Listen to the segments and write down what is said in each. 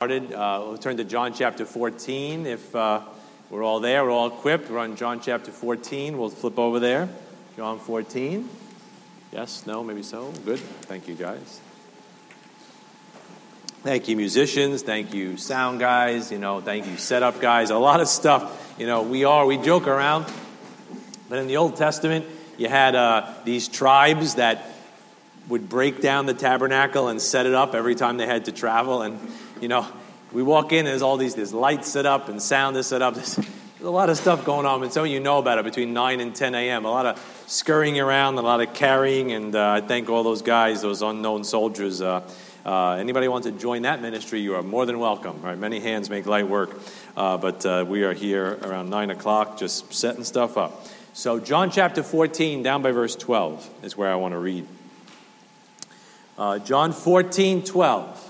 started. Uh, we'll turn to John chapter 14. If uh, we're all there, we're all equipped. We're on John chapter 14. We'll flip over there. John 14. Yes, no, maybe so. Good. Thank you, guys. Thank you, musicians. Thank you, sound guys. You know, thank you, setup guys. A lot of stuff. You know, we are, we joke around. But in the Old Testament, you had uh, these tribes that would break down the tabernacle and set it up every time they had to travel. And you know, we walk in, there's all these, there's lights set up and sound is set up. There's, there's a lot of stuff going on, and some of you know about it between 9 and 10 a.m. A lot of scurrying around, a lot of carrying, and uh, I thank all those guys, those unknown soldiers. Uh, uh, anybody wants to join that ministry, you are more than welcome. Right? Many hands make light work, uh, but uh, we are here around 9 o'clock just setting stuff up. So, John chapter 14, down by verse 12, is where I want to read. Uh, John 14, 12.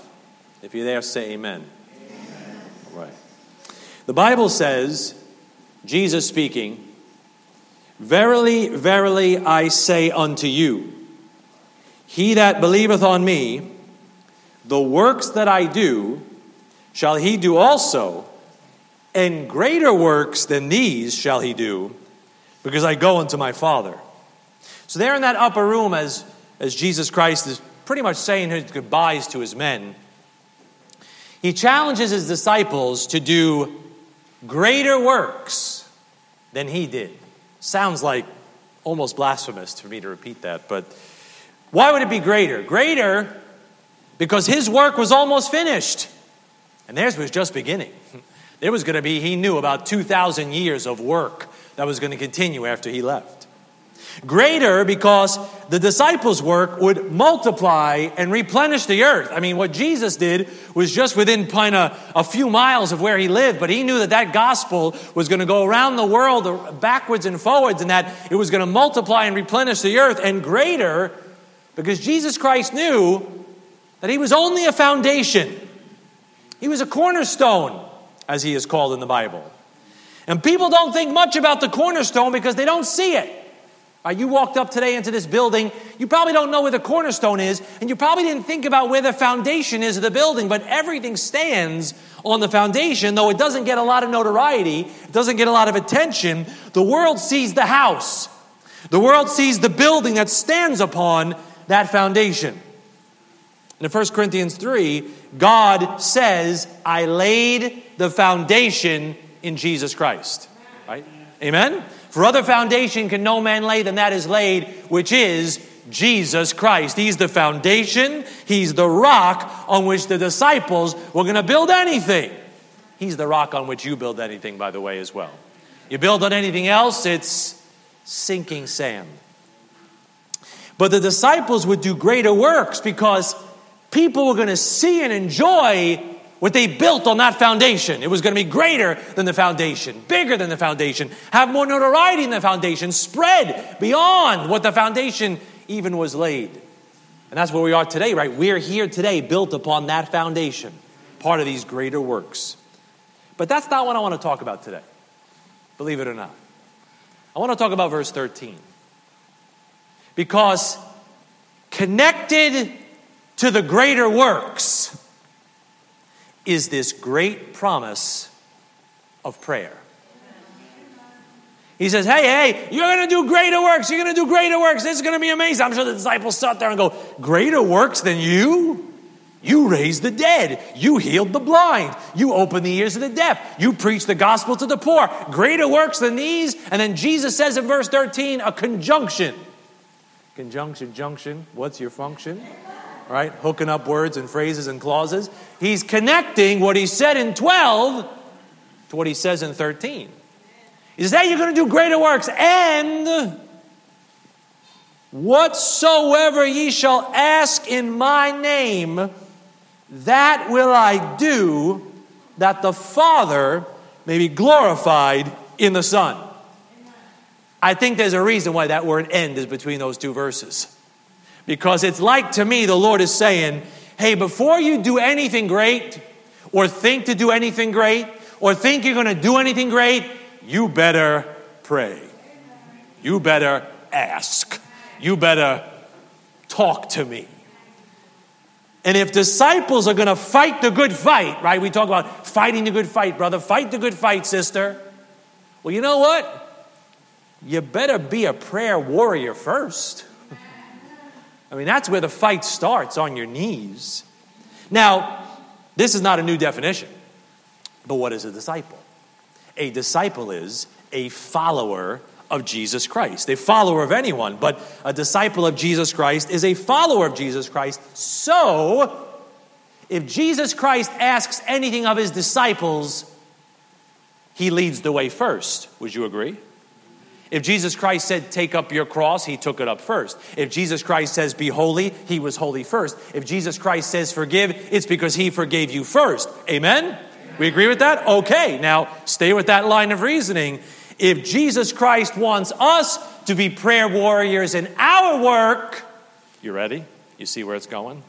If you're there, say amen. amen. All right. The Bible says, Jesus speaking, Verily, verily, I say unto you, he that believeth on me, the works that I do, shall he do also, and greater works than these shall he do, because I go unto my Father. So, there in that upper room, as, as Jesus Christ is pretty much saying his goodbyes to his men, he challenges his disciples to do greater works than he did. Sounds like almost blasphemous for me to repeat that, but why would it be greater? Greater because his work was almost finished, and theirs was just beginning. There was going to be, he knew, about 2,000 years of work that was going to continue after he left. Greater because the disciples' work would multiply and replenish the earth. I mean, what Jesus did was just within kind of a few miles of where he lived, but he knew that that gospel was going to go around the world uh, backwards and forwards and that it was going to multiply and replenish the earth. And greater because Jesus Christ knew that he was only a foundation, he was a cornerstone, as he is called in the Bible. And people don't think much about the cornerstone because they don't see it. Right, you walked up today into this building, you probably don't know where the cornerstone is, and you probably didn't think about where the foundation is of the building, but everything stands on the foundation, though it doesn't get a lot of notoriety, it doesn't get a lot of attention. The world sees the house, the world sees the building that stands upon that foundation. In 1 Corinthians 3, God says, I laid the foundation in Jesus Christ. Right? Amen? For other foundation can no man lay than that is laid, which is Jesus Christ. He's the foundation, He's the rock on which the disciples were going to build anything. He's the rock on which you build anything, by the way, as well. You build on anything else, it's sinking sand. But the disciples would do greater works because people were going to see and enjoy what they built on that foundation. It was going to be greater than the foundation, bigger than the foundation, have more notoriety than the foundation, spread beyond what the foundation even was laid. And that's where we are today, right? We're here today built upon that foundation, part of these greater works. But that's not what I want to talk about today, believe it or not. I want to talk about verse 13. Because connected to the greater works, is this great promise of prayer. He says, Hey, hey, you're going to do greater works. You're going to do greater works. This is going to be amazing. I'm sure the disciples sat there and go, Greater works than you? You raised the dead. You healed the blind. You opened the ears of the deaf. You preached the gospel to the poor. Greater works than these. And then Jesus says in verse 13, a conjunction. Conjunction, junction. What's your function? Right? Hooking up words and phrases and clauses. He's connecting what he said in 12 to what he says in 13. He says, Hey, you're going to do greater works, and whatsoever ye shall ask in my name, that will I do, that the Father may be glorified in the Son. I think there's a reason why that word end is between those two verses. Because it's like to me, the Lord is saying, hey, before you do anything great, or think to do anything great, or think you're going to do anything great, you better pray. You better ask. You better talk to me. And if disciples are going to fight the good fight, right? We talk about fighting the good fight, brother. Fight the good fight, sister. Well, you know what? You better be a prayer warrior first. I mean, that's where the fight starts on your knees. Now, this is not a new definition, but what is a disciple? A disciple is a follower of Jesus Christ, a follower of anyone, but a disciple of Jesus Christ is a follower of Jesus Christ. So, if Jesus Christ asks anything of his disciples, he leads the way first. Would you agree? If Jesus Christ said, Take up your cross, he took it up first. If Jesus Christ says, Be holy, he was holy first. If Jesus Christ says, Forgive, it's because he forgave you first. Amen? We agree with that? Okay, now stay with that line of reasoning. If Jesus Christ wants us to be prayer warriors in our work, you ready? You see where it's going?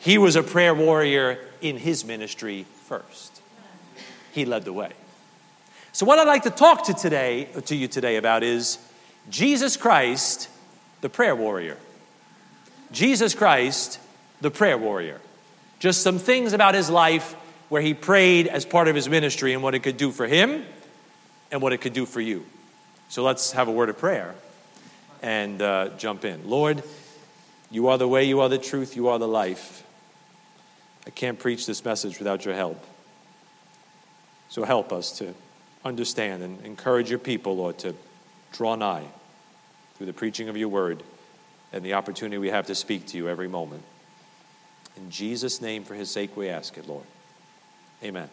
He was a prayer warrior in his ministry first. He led the way. So what I'd like to talk to today to you today about is Jesus Christ, the prayer warrior. Jesus Christ, the prayer warrior. Just some things about his life where he prayed as part of his ministry and what it could do for him and what it could do for you. So let's have a word of prayer and uh, jump in. Lord, you are the way, you are the truth, you are the life. I can't preach this message without your help. So help us to understand and encourage your people, Lord, to draw nigh through the preaching of your word and the opportunity we have to speak to you every moment. In Jesus' name, for his sake, we ask it, Lord. Amen.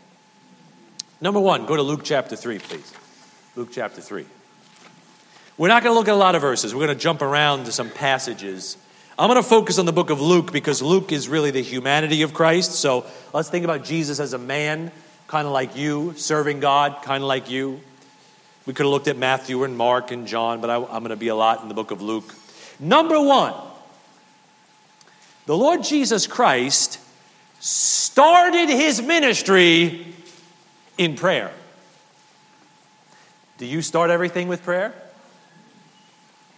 Number one, go to Luke chapter 3, please. Luke chapter 3. We're not going to look at a lot of verses. We're going to jump around to some passages. I'm going to focus on the book of Luke because Luke is really the humanity of Christ. So let's think about Jesus as a man, kind of like you, serving God, kind of like you. We could have looked at Matthew and Mark and John, but I, am going to be a lot in the book of Luke. Number one, the Lord Jesus Christ started his ministry in prayer. Do you start everything with prayer?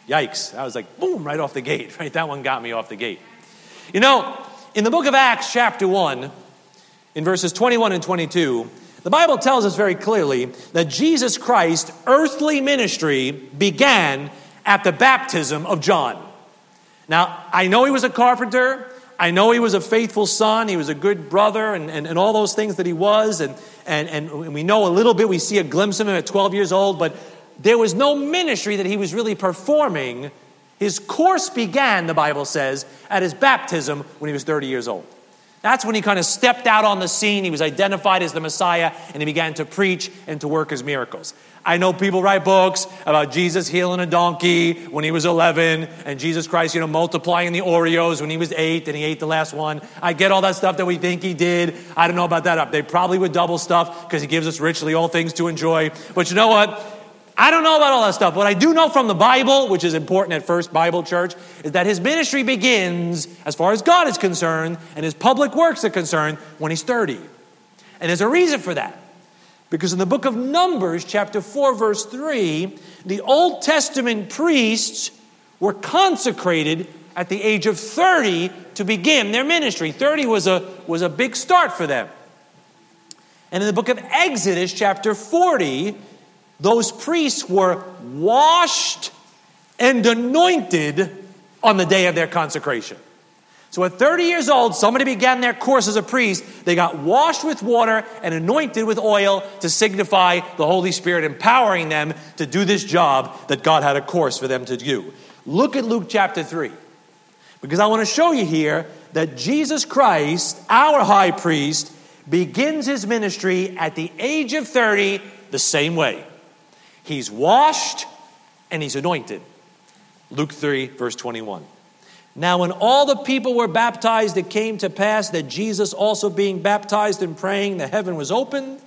Yikes. I was like, boom, right off the gate, right? That one got me off the gate. You know, in the book of Acts, chapter 1, in verses 21 and 22, the Bible tells us very clearly that Jesus Christ's earthly ministry began at the baptism of John. Now, I know he was a carpenter. I know he was a faithful son. He was a good brother and, and, and all those things that he was. And, and, and we know a little bit, we see a glimpse of him at 12 years old, but there was no ministry that he was really performing. His course began, the Bible says, at his baptism when he was 30 years old. That's when he kind of stepped out on the scene. He was identified as the Messiah and he began to preach and to work his miracles. I know people write books about Jesus healing a donkey when he was 11 and Jesus Christ, you know, multiplying the Oreos when he was 8 and he ate the last one. I get all that stuff that we think he did. I don't know about that. They probably would double stuff because he gives us richly all things to enjoy. But you know what? I don't know about all that stuff. What I do know from the Bible, which is important at First Bible Church, is that his ministry begins, as far as God is concerned, and his public works are concerned, when he's 30. And there's a reason for that. Because in the book of Numbers, chapter 4, verse 3, the Old Testament priests were consecrated at the age of 30 to begin their ministry. 30 was a, was a big start for them. And in the book of Exodus, chapter 40, those priests were washed and anointed on the day of their consecration. So at 30 years old, somebody began their course as a priest. They got washed with water and anointed with oil to signify the Holy Spirit empowering them to do this job that God had a course for them to do. Look at Luke chapter 3. Because I want to show you here that Jesus Christ, our high priest, begins his ministry at the age of 30 the same way. He's washed and he's anointed. Luke 3, verse 21. Now, when all the people were baptized, it came to pass that Jesus, also being baptized and praying, the heaven was opened,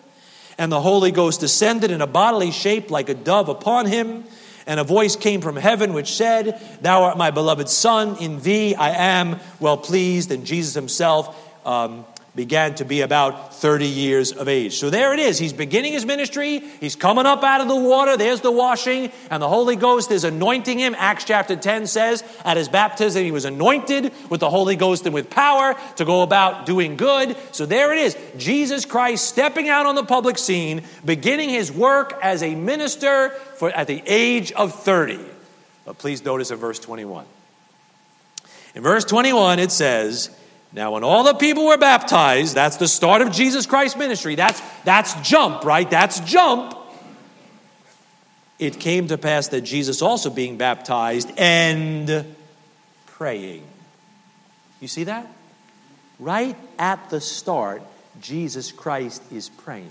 and the Holy Ghost descended in a bodily shape like a dove upon him. And a voice came from heaven which said, Thou art my beloved Son, in thee I am well pleased. And Jesus himself um, began to be about 30 years of age. So there it is. He's beginning his ministry. He's coming up out of the water. There's the washing, and the Holy Ghost is anointing him. Acts chapter 10 says at his baptism, he was anointed with the Holy Ghost and with power to go about doing good. So there it is. Jesus Christ stepping out on the public scene, beginning his work as a minister for, at the age of 30. But please notice in verse 21. In verse 21, it says, now, when all the people were baptized, that's the start of Jesus Christ's ministry. That's, that's jump, right? That's jump. It came to pass that Jesus also being baptized and praying. You see that? Right at the start, Jesus Christ is praying.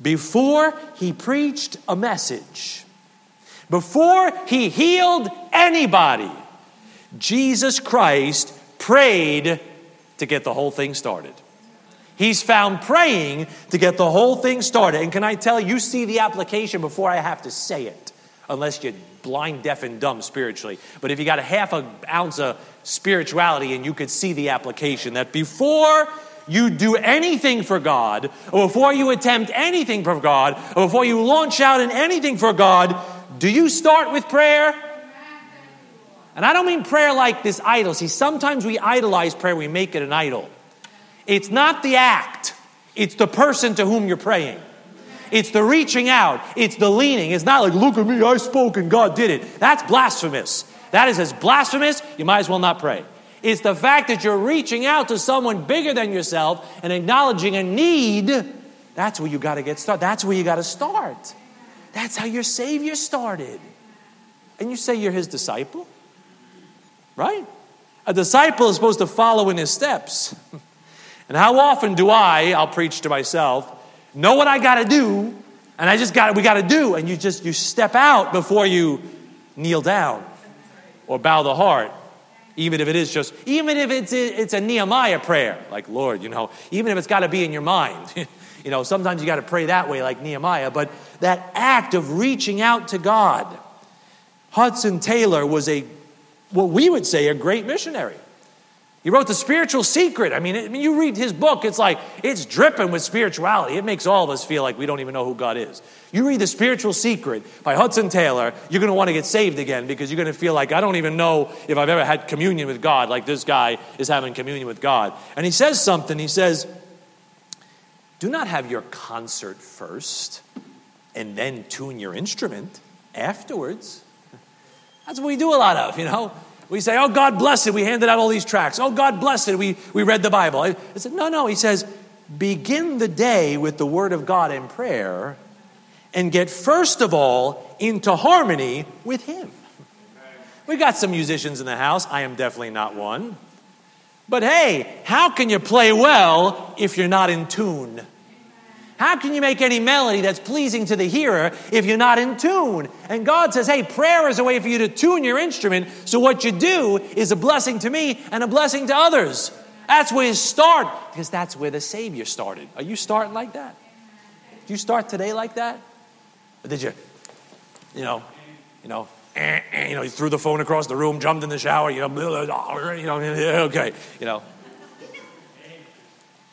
Before he preached a message, before he healed anybody, Jesus Christ prayed to get the whole thing started. He's found praying to get the whole thing started. And can I tell you, you see the application before I have to say it, unless you're blind, deaf, and dumb spiritually. But if you got a half an ounce of spirituality and you could see the application, that before you do anything for God, or before you attempt anything for God, or before you launch out in anything for God, do you start with prayer? And I don't mean prayer like this idol. See, sometimes we idolize prayer, we make it an idol. It's not the act, it's the person to whom you're praying. It's the reaching out, it's the leaning. It's not like, look at me, I spoke and God did it. That's blasphemous. That is as blasphemous, you might as well not pray. It's the fact that you're reaching out to someone bigger than yourself and acknowledging a need. That's where you got to get started. That's where you got to start. That's how your Savior started. And you say you're his disciple? Right? A disciple is supposed to follow in his steps. And how often do I, I'll preach to myself, know what I got to do, and I just got we got to do, and you just you step out before you kneel down or bow the heart, even if it is just, even if it's it's a Nehemiah prayer, like Lord, you know, even if it's got to be in your mind. you know, sometimes you got to pray that way, like Nehemiah, but that act of reaching out to God. Hudson Taylor was a what we would say a great missionary. He wrote The Spiritual Secret. I mean, I mean, you read his book, it's like, it's dripping with spirituality. It makes all of us feel like we don't even know who God is. You read The Spiritual Secret by Hudson Taylor, you're going to want to get saved again because you're going to feel like, I don't even know if I've ever had communion with God like this guy is having communion with God. And he says something. He says, Do not have your concert first and then tune your instrument afterwards. That's what we do a lot of, you know. We say, oh, God bless it. We handed out all these tracts. Oh, God bless it. We, we read the Bible. I, said, no, no. He says, begin the day with the Word of God and prayer and get first of all into harmony with Him. We got some musicians in the house. I am definitely not one. But hey, how can you play well if you're not in tune? How can you make any melody that's pleasing to the hearer if you're not in tune? And God says, hey, prayer is a way for you to tune your instrument. So what you do is a blessing to me and a blessing to others. That's where you start because that's where the Savior started. Are you starting like that? Did you start today like that? Or did you, you know, you know, eh, eh, you know, you threw the phone across the room, jumped in the shower, you know, you know, okay, you know.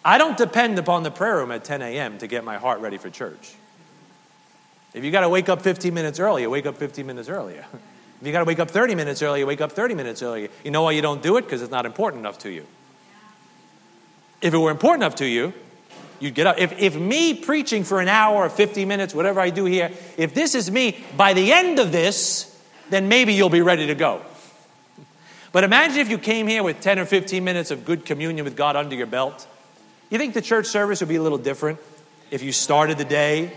I don't depend upon the prayer room at 10 a.m. to get my heart ready for church. If you got to wake up 15 minutes early, earlier, wake up 15 minutes earlier. If you got to wake up 30 minutes early, earlier, wake up 30 minutes earlier. You know why you don't do it? Because it's not important enough to you. If it were important enough to you, you'd get up. If, if me preaching for an hour or 50 minutes, whatever I do here, if this is me, by the end of this, then maybe you'll be ready to go. But imagine if you came here with 10 or 15 minutes of good communion with God under your belt you think the church service would be a little different if you started the day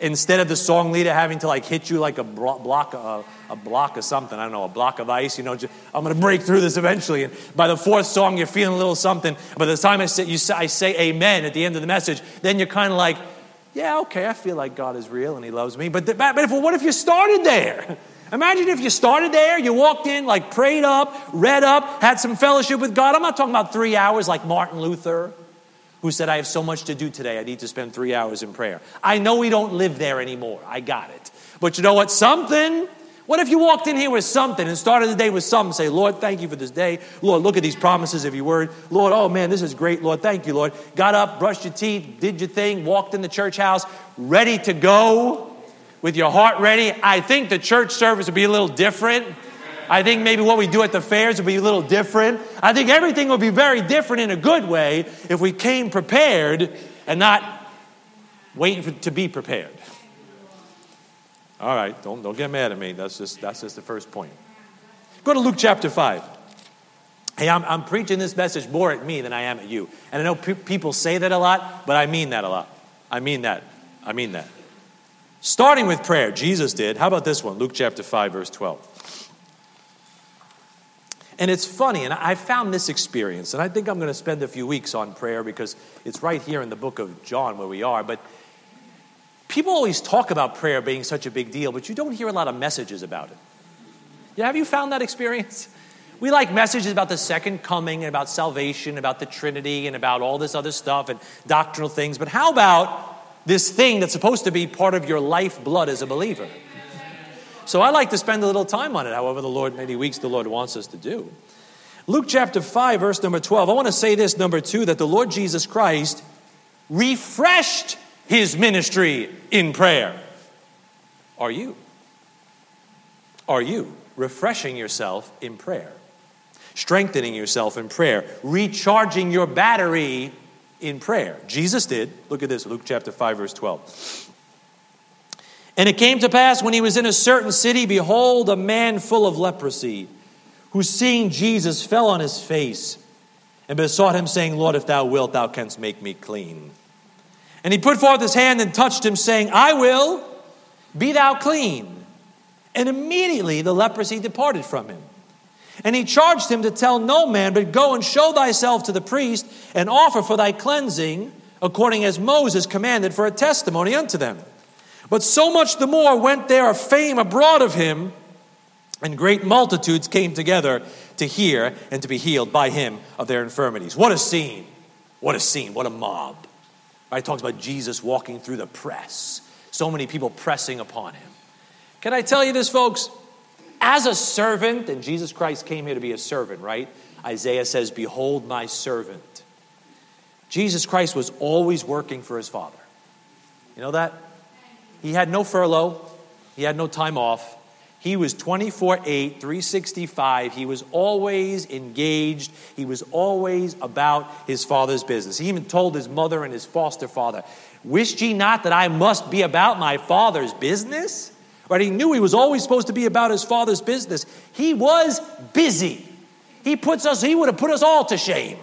instead of the song leader having to like hit you like a block, a, a block of something, I don't know, a block of ice, you know, just, I'm going to break through this eventually. And by the fourth song, you're feeling a little something. By the time I say, you say, I say amen at the end of the message, then you're kind of like, yeah, okay, I feel like God is real and He loves me. But, the, but if, what if you started there? Imagine if you started there, you walked in, like prayed up, read up, had some fellowship with God. I'm not talking about three hours like Martin Luther who said, I have so much to do today, I need to spend three hours in prayer. I know we don't live there anymore. I got it. But you know what? Something What if you walked in here with something and started the day with something? Say, Lord, thank you for this day. Lord, look at these promises of your word. Lord, oh man, this is great. Lord, thank you, Lord. Got up, brushed your teeth, did your thing, walked in the church house, ready to go with your heart ready. I think the church service would be a little different. I think maybe what we do at the fairs would be a little different. I think everything would be very different in a good way if we came prepared and not waiting for, to be prepared. All right, don't, don't get mad at me. That's just, that's just the first point. Go to Luke chapter 5. Hey, I'm, I'm preaching this message more at me than I am at you. And I know pe- people say that a lot, but I mean that a lot. I mean that. I mean that. Starting with prayer, Jesus did. How about this one? Luke chapter 5, verse 12. And it's funny, and I found this experience, and I think I'm going to spend a few weeks on prayer because it's right here in the book of John where we are. But people always talk about prayer being such a big deal, but you don't hear a lot of messages about it. Yeah, have you found that experience? We like messages about the second coming and about salvation, about the Trinity, and about all this other stuff and doctrinal things. But how about this thing that's supposed to be part of your lifeblood as a believer? So I like to spend a little time on it, however, the Lord, many weeks the Lord wants us to do. Luke chapter 5, verse number 12. I want to say this, number two, that the Lord Jesus Christ refreshed his ministry in prayer. Are you? Are you refreshing yourself in prayer? Strengthening yourself in prayer, recharging your battery in prayer. Jesus did. Look at this, Luke chapter 5, verse 12. And it came to pass when he was in a certain city, behold, a man full of leprosy, who seeing Jesus fell on his face and besought him, saying, Lord, if thou wilt, thou canst make me clean. And he put forth his hand and touched him, saying, I will, be thou clean. And immediately the leprosy departed from him. And he charged him to tell no man, but go and show thyself to the priest and offer for thy cleansing, according as Moses commanded, for a testimony unto them. But so much the more went there a fame abroad of him, and great multitudes came together to hear and to be healed by him of their infirmities. What a scene! What a scene! What a mob. Right? It talks about Jesus walking through the press. So many people pressing upon him. Can I tell you this, folks? As a servant, and Jesus Christ came here to be a servant, right? Isaiah says, Behold my servant. Jesus Christ was always working for his Father. You know that? He had no furlough, he had no time off. He was 24 8, 365. He was always engaged. He was always about his father's business. He even told his mother and his foster father, Wish ye not that I must be about my father's business? Right? He knew he was always supposed to be about his father's business. He was busy. He puts us, he would have put us all to shame.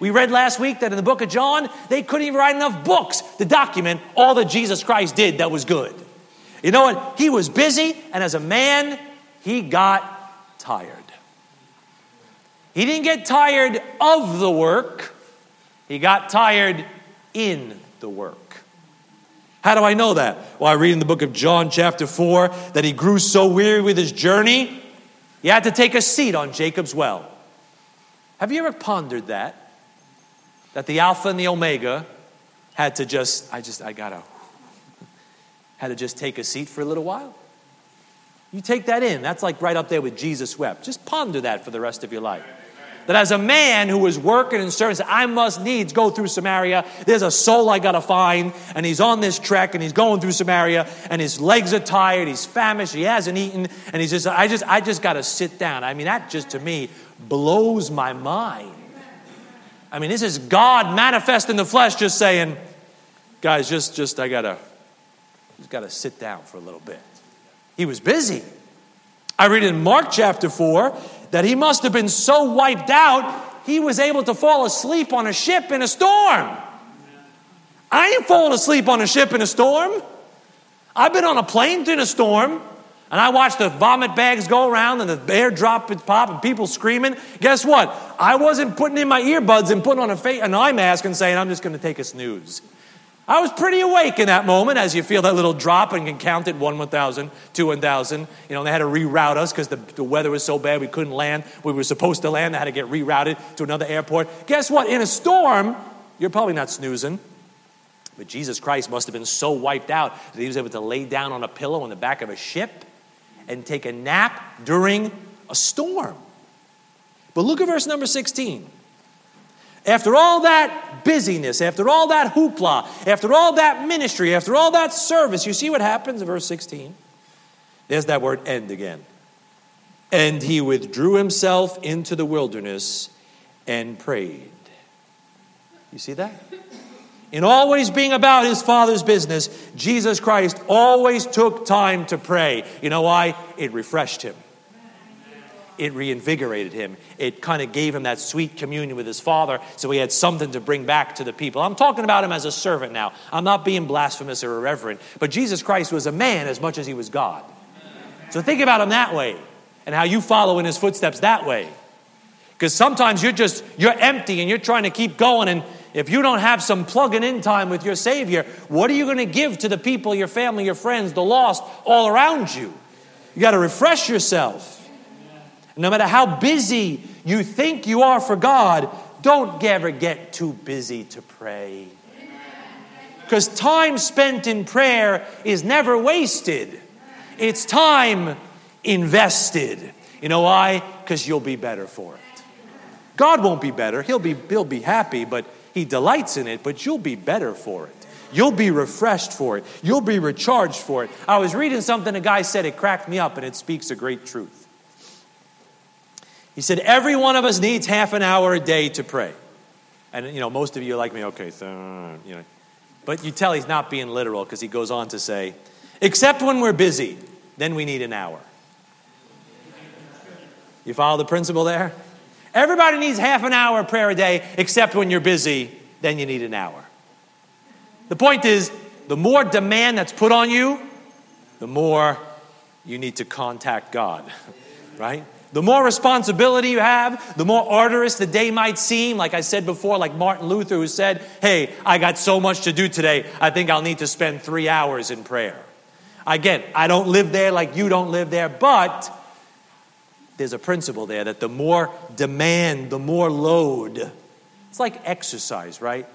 We read last week that in the book of John, they couldn't even write enough books to document all that Jesus Christ did that was good. You know what? He was busy, and as a man, he got tired. He didn't get tired of the work, he got tired in the work. How do I know that? Well, I read in the book of John, chapter 4, that he grew so weary with his journey, he had to take a seat on Jacob's well. Have you ever pondered that? That the Alpha and the Omega had to just, I just, I gotta, had to just take a seat for a little while. You take that in. That's like right up there with Jesus wept. Just ponder that for the rest of your life. That as a man who was working and serving, I must needs go through Samaria. There's a soul I got to find. And he's on this trek and he's going through Samaria and his legs are tired. He's famished. He hasn't eaten. And he's just, I just, I just got to sit down. I mean, that just to me blows my mind. I mean, this is God manifest in the flesh just saying, guys, just, just, I gotta, just gotta sit down for a little bit. He was busy. I read in Mark chapter 4 that he must have been so wiped out, he was able to fall asleep on a ship in a storm. I ain't falling asleep on a ship in a storm. I've been on a plane in a storm. And I watched the vomit bags go around and the air drop and pop and people screaming. Guess what? I wasn't putting in my earbuds and putting on a face, an eye mask and saying, I'm just going to take a snooze. I was pretty awake in that moment as you feel that little drop and can count it 1, 1,000, 2, 1,000. You know, they had to reroute us because the, the weather was so bad we couldn't land. We were supposed to land. They had to get rerouted to another airport. Guess what? In a storm, you're probably not snoozing. But Jesus Christ must have been so wiped out that he was able to lay down on a pillow in the back of a ship and take a nap during a storm. But look at verse number 16. After all that busyness, after all that hoopla, after all that ministry, after all that service, you see what happens in verse 16? There's that word end again. And he withdrew himself into the wilderness and prayed. You see that? In always being about his Father's business, Jesus Christ always took time to pray. You know why? It refreshed him it reinvigorated him. It kind of gave him that sweet communion with his father, so he had something to bring back to the people. I'm talking about him as a servant now. I'm not being blasphemous or irreverent, but Jesus Christ was a man as much as he was God. So think about him that way and how you follow in his footsteps that way. Because sometimes you're just you're empty and you're trying to keep going and if you don't have some plugging in time with your Savior, what are you going to give to the people, your family, your friends, the lost, all around you? You got to refresh yourself. No matter how busy you think you are for God, don't ever get too busy to pray. Because time spent in prayer is never wasted, it's time invested. You know why? Because you'll be better for it. God won't be better. He'll be, he'll be happy, but He delights in it, but you'll be better for it. You'll be refreshed for it. You'll be recharged for it. I was reading something a guy said, it cracked me up, and it speaks a great truth. He said, Every one of us needs half an hour a day to pray. And, you know, most of you are like me, okay, so, uh, you know. But you tell he's not being literal because he goes on to say, Except when we're busy, then we need an hour. You follow the principle there? Everybody needs half an hour of prayer a day, except when you're busy, then you need an hour. The point is, the more demand that's put on you, the more you need to contact God, right? The more responsibility you have, the more arduous the day might seem. Like I said before, like Martin Luther, who said, Hey, I got so much to do today, I think I'll need to spend three hours in prayer. Again, I don't live there like you don't live there, but there's a principle there that the more demand, the more load. It's like exercise, right?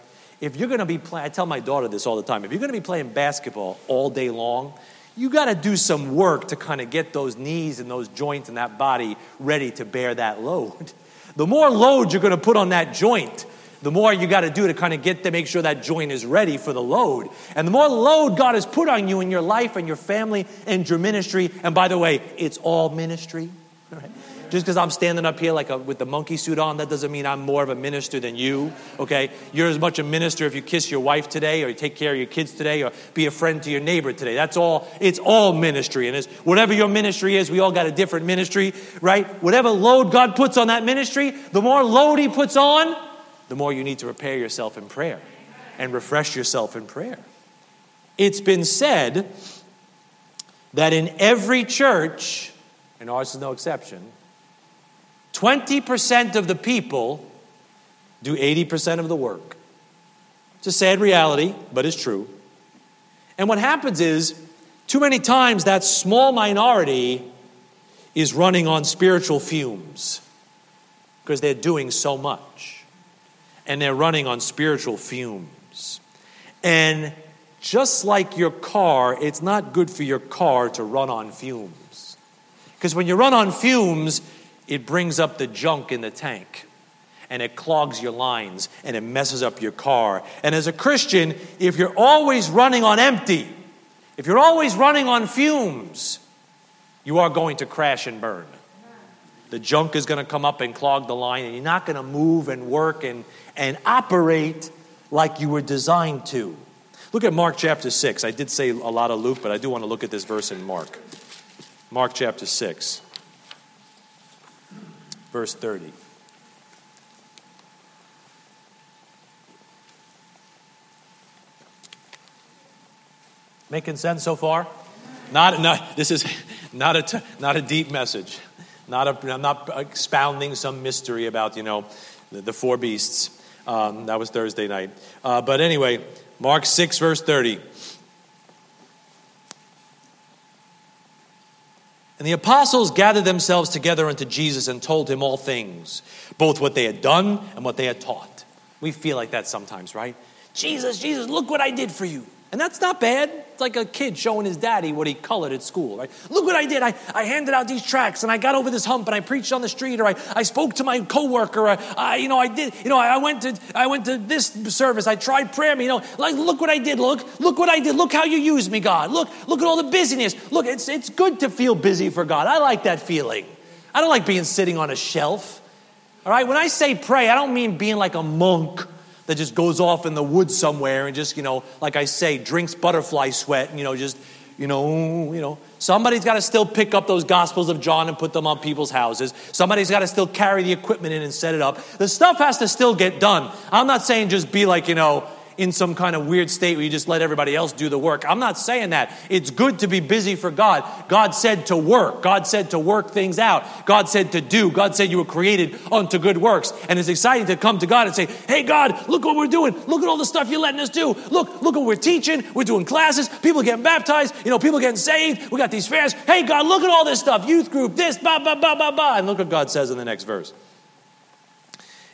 If you're going to be playing, I tell my daughter this all the time, if you're going to be playing basketball all day long, you got to do some work to kind of get those knees and those joints and that body ready to bear that load. The more load you're going to put on that joint, the more you got to do to kind of get to make sure that joint is ready for the load. And the more load God has put on you in your life and your family and your ministry, and by the way, it's all ministry. Right? Just because I'm standing up here like a, with the monkey suit on, that doesn't mean I'm more of a minister than you, okay? You're as much a minister if you kiss your wife today or you take care of your kids today or be a friend to your neighbor today. That's all, it's all ministry. And it's whatever your ministry is, we all got a different ministry, right? Whatever load God puts on that ministry, the more load He puts on, the more you need to prepare yourself in prayer and refresh yourself in prayer. It's been said that in every church, and ours is no exception, 20% of the people do 80% of the work. It's a sad reality, but it's true. And what happens is, too many times that small minority is running on spiritual fumes because they're doing so much. And they're running on spiritual fumes. And just like your car, it's not good for your car to run on fumes. Because when you run on fumes, it brings up the junk in the tank and it clogs your lines and it messes up your car. And as a Christian, if you're always running on empty, if you're always running on fumes, you are going to crash and burn. The junk is going to come up and clog the line, and you're not going to move and work and, and operate like you were designed to. Look at Mark chapter 6. I did say a lot of Luke, but I do want to look at this verse in Mark. Mark chapter 6 verse 30. Making sense so far? Not, not this is not a, not a deep message. Not a, I'm not expounding some mystery about, you know, the, the four beasts. Um, that was Thursday night. Uh, but anyway, Mark 6, verse 30. And the apostles gathered themselves together unto Jesus and told him all things, both what they had done and what they had taught. We feel like that sometimes, right? Jesus, Jesus, look what I did for you. And that's not bad. It's like a kid showing his daddy what he colored at school, right? Look what I did. I, I handed out these tracts and I got over this hump and I preached on the street or I, I spoke to my coworker. Or I, you know, I did, you know, I went to, I went to this service. I tried prayer. You know, like, look what I did. Look, look what I did. Look how you used me, God. Look, look at all the busyness. Look, it's, it's good to feel busy for God. I like that feeling. I don't like being sitting on a shelf. All right, when I say pray, I don't mean being like a monk that just goes off in the woods somewhere and just, you know, like I say, drinks butterfly sweat and, you know, just, you know, you know. Somebody's got to still pick up those Gospels of John and put them on people's houses. Somebody's got to still carry the equipment in and set it up. The stuff has to still get done. I'm not saying just be like, you know, in some kind of weird state where you just let everybody else do the work. I'm not saying that. It's good to be busy for God. God said to work. God said to work things out. God said to do. God said you were created unto good works. And it's exciting to come to God and say, Hey, God, look what we're doing. Look at all the stuff you're letting us do. Look, look what we're teaching. We're doing classes. People getting baptized. You know, people getting saved. We got these fairs. Hey, God, look at all this stuff. Youth group, this, ba, ba, ba, ba, ba. And look what God says in the next verse.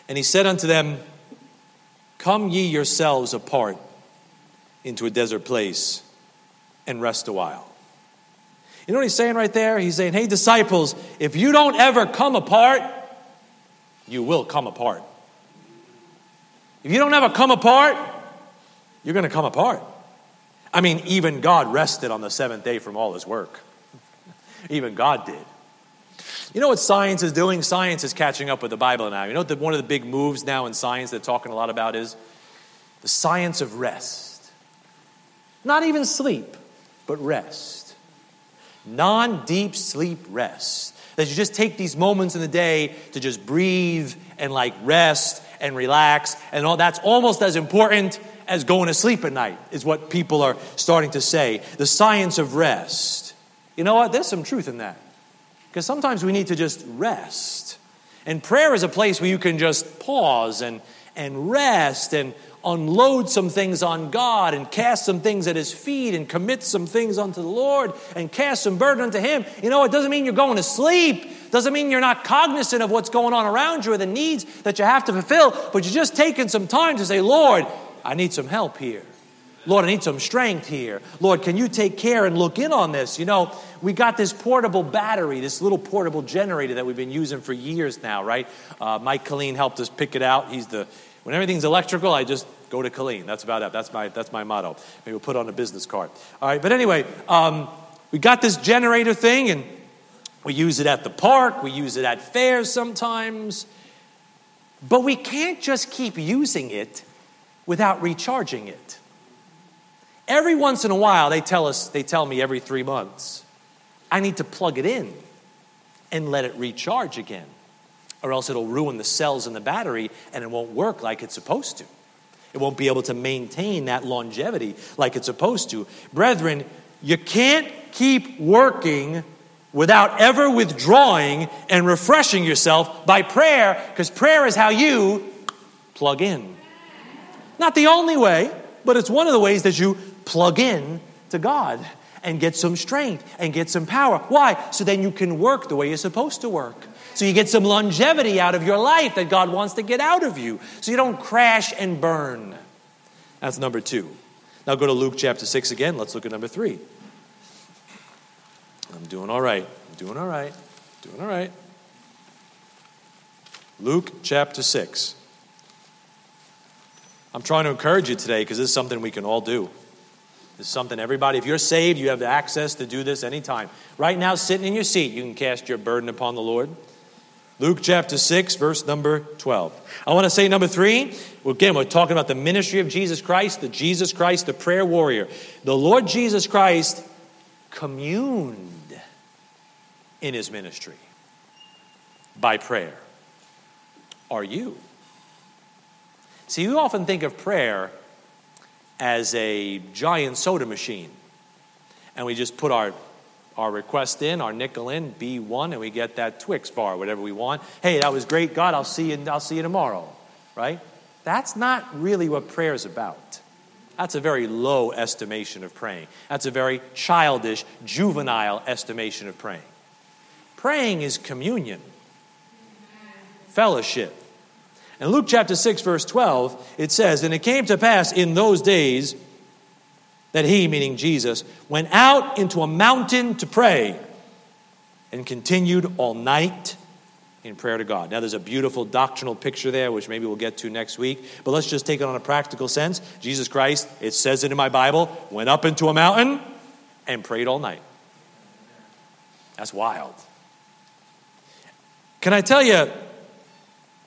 And he said unto them, Come ye yourselves apart into a desert place and rest a while. You know what he's saying right there? He's saying, Hey, disciples, if you don't ever come apart, you will come apart. If you don't ever come apart, you're going to come apart. I mean, even God rested on the seventh day from all his work. even God did. You know what science is doing? Science is catching up with the Bible now. You know what the, one of the big moves now in science they're talking a lot about is? The science of rest. Not even sleep, but rest. Non deep sleep rest. That you just take these moments in the day to just breathe and like rest and relax. And all that's almost as important as going to sleep at night, is what people are starting to say. The science of rest. You know what? There's some truth in that. Because sometimes we need to just rest. And prayer is a place where you can just pause and, and rest and unload some things on God and cast some things at His feet and commit some things unto the Lord and cast some burden unto Him. You know, it doesn't mean you're going to sleep. Doesn't mean you're not cognizant of what's going on around you or the needs that you have to fulfill, but you're just taking some time to say, Lord, I need some help here. Lord, I need some strength here. Lord, can you take care and look in on this? You know, we got this portable battery, this little portable generator that we've been using for years now, right? Uh, Mike Colleen helped us pick it out. He's the when everything's electrical, I just go to Colleen. That's about it. That's my that's my motto. Maybe we'll put on a business card. All right, but anyway, um, we got this generator thing, and we use it at the park. We use it at fairs sometimes, but we can't just keep using it without recharging it. Every once in a while, they tell us, they tell me every three months, I need to plug it in and let it recharge again, or else it'll ruin the cells in the battery and it won't work like it's supposed to. It won't be able to maintain that longevity like it's supposed to. Brethren, you can't keep working without ever withdrawing and refreshing yourself by prayer, because prayer is how you plug in. Not the only way, but it's one of the ways that you plug in to God and get some strength and get some power. Why? So then you can work the way you're supposed to work. So you get some longevity out of your life that God wants to get out of you. So you don't crash and burn. That's number two. Now go to Luke chapter 6 again. Let's look at number three. I'm doing all right. I'm doing all right. Doing all right. Luke chapter 6. I'm trying to encourage you today because this is something we can all do. Something everybody, if you're saved, you have the access to do this anytime. Right now, sitting in your seat, you can cast your burden upon the Lord. Luke chapter 6, verse number 12. I want to say number three. Again, we're talking about the ministry of Jesus Christ, the Jesus Christ, the prayer warrior. The Lord Jesus Christ communed in his ministry by prayer. Are you? See, we often think of prayer as a giant soda machine. And we just put our, our request in, our nickel in, B1, and we get that Twix bar, whatever we want. Hey, that was great, God, I'll see you, I'll see you tomorrow. Right? That's not really what prayer is about. That's a very low estimation of praying. That's a very childish, juvenile estimation of praying. Praying is communion, fellowship, in Luke chapter 6, verse 12, it says, And it came to pass in those days that he, meaning Jesus, went out into a mountain to pray and continued all night in prayer to God. Now, there's a beautiful doctrinal picture there, which maybe we'll get to next week, but let's just take it on a practical sense. Jesus Christ, it says it in my Bible, went up into a mountain and prayed all night. That's wild. Can I tell you,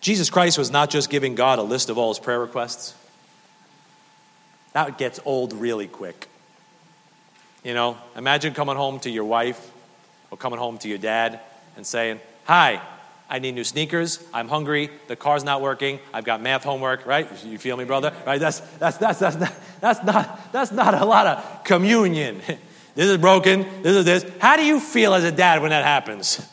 Jesus Christ was not just giving God a list of all his prayer requests. That gets old really quick. You know, imagine coming home to your wife or coming home to your dad and saying, Hi, I need new sneakers. I'm hungry. The car's not working. I've got math homework, right? You feel me, brother? Right? That's, that's, that's, that's, not, that's, not, that's not a lot of communion. This is broken. This is this. How do you feel as a dad when that happens?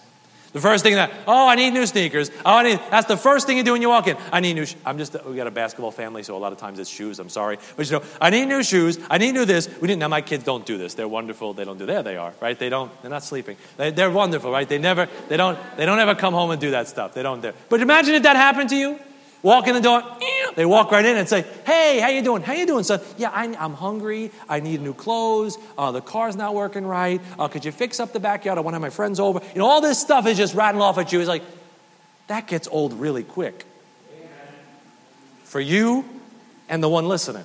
The first thing that, oh, I need new sneakers. Oh, I need, that's the first thing you do when you walk in. I need new, sh- I'm just, we got a basketball family, so a lot of times it's shoes, I'm sorry. But you know, I need new shoes. I need new this. We didn't, now my kids don't do this. They're wonderful. They don't do, there they are, right? They don't, they're not sleeping. They, they're wonderful, right? They never, they don't, they don't ever come home and do that stuff. They don't do But imagine if that happened to you. Walk in the door, they walk right in and say, "Hey, how you doing? How you doing, son? Yeah, I, am hungry. I need new clothes. Uh, the car's not working right. Uh, could you fix up the backyard? I want to have my friends over. You know, all this stuff is just rattling off at you. It's like that gets old really quick for you and the one listening.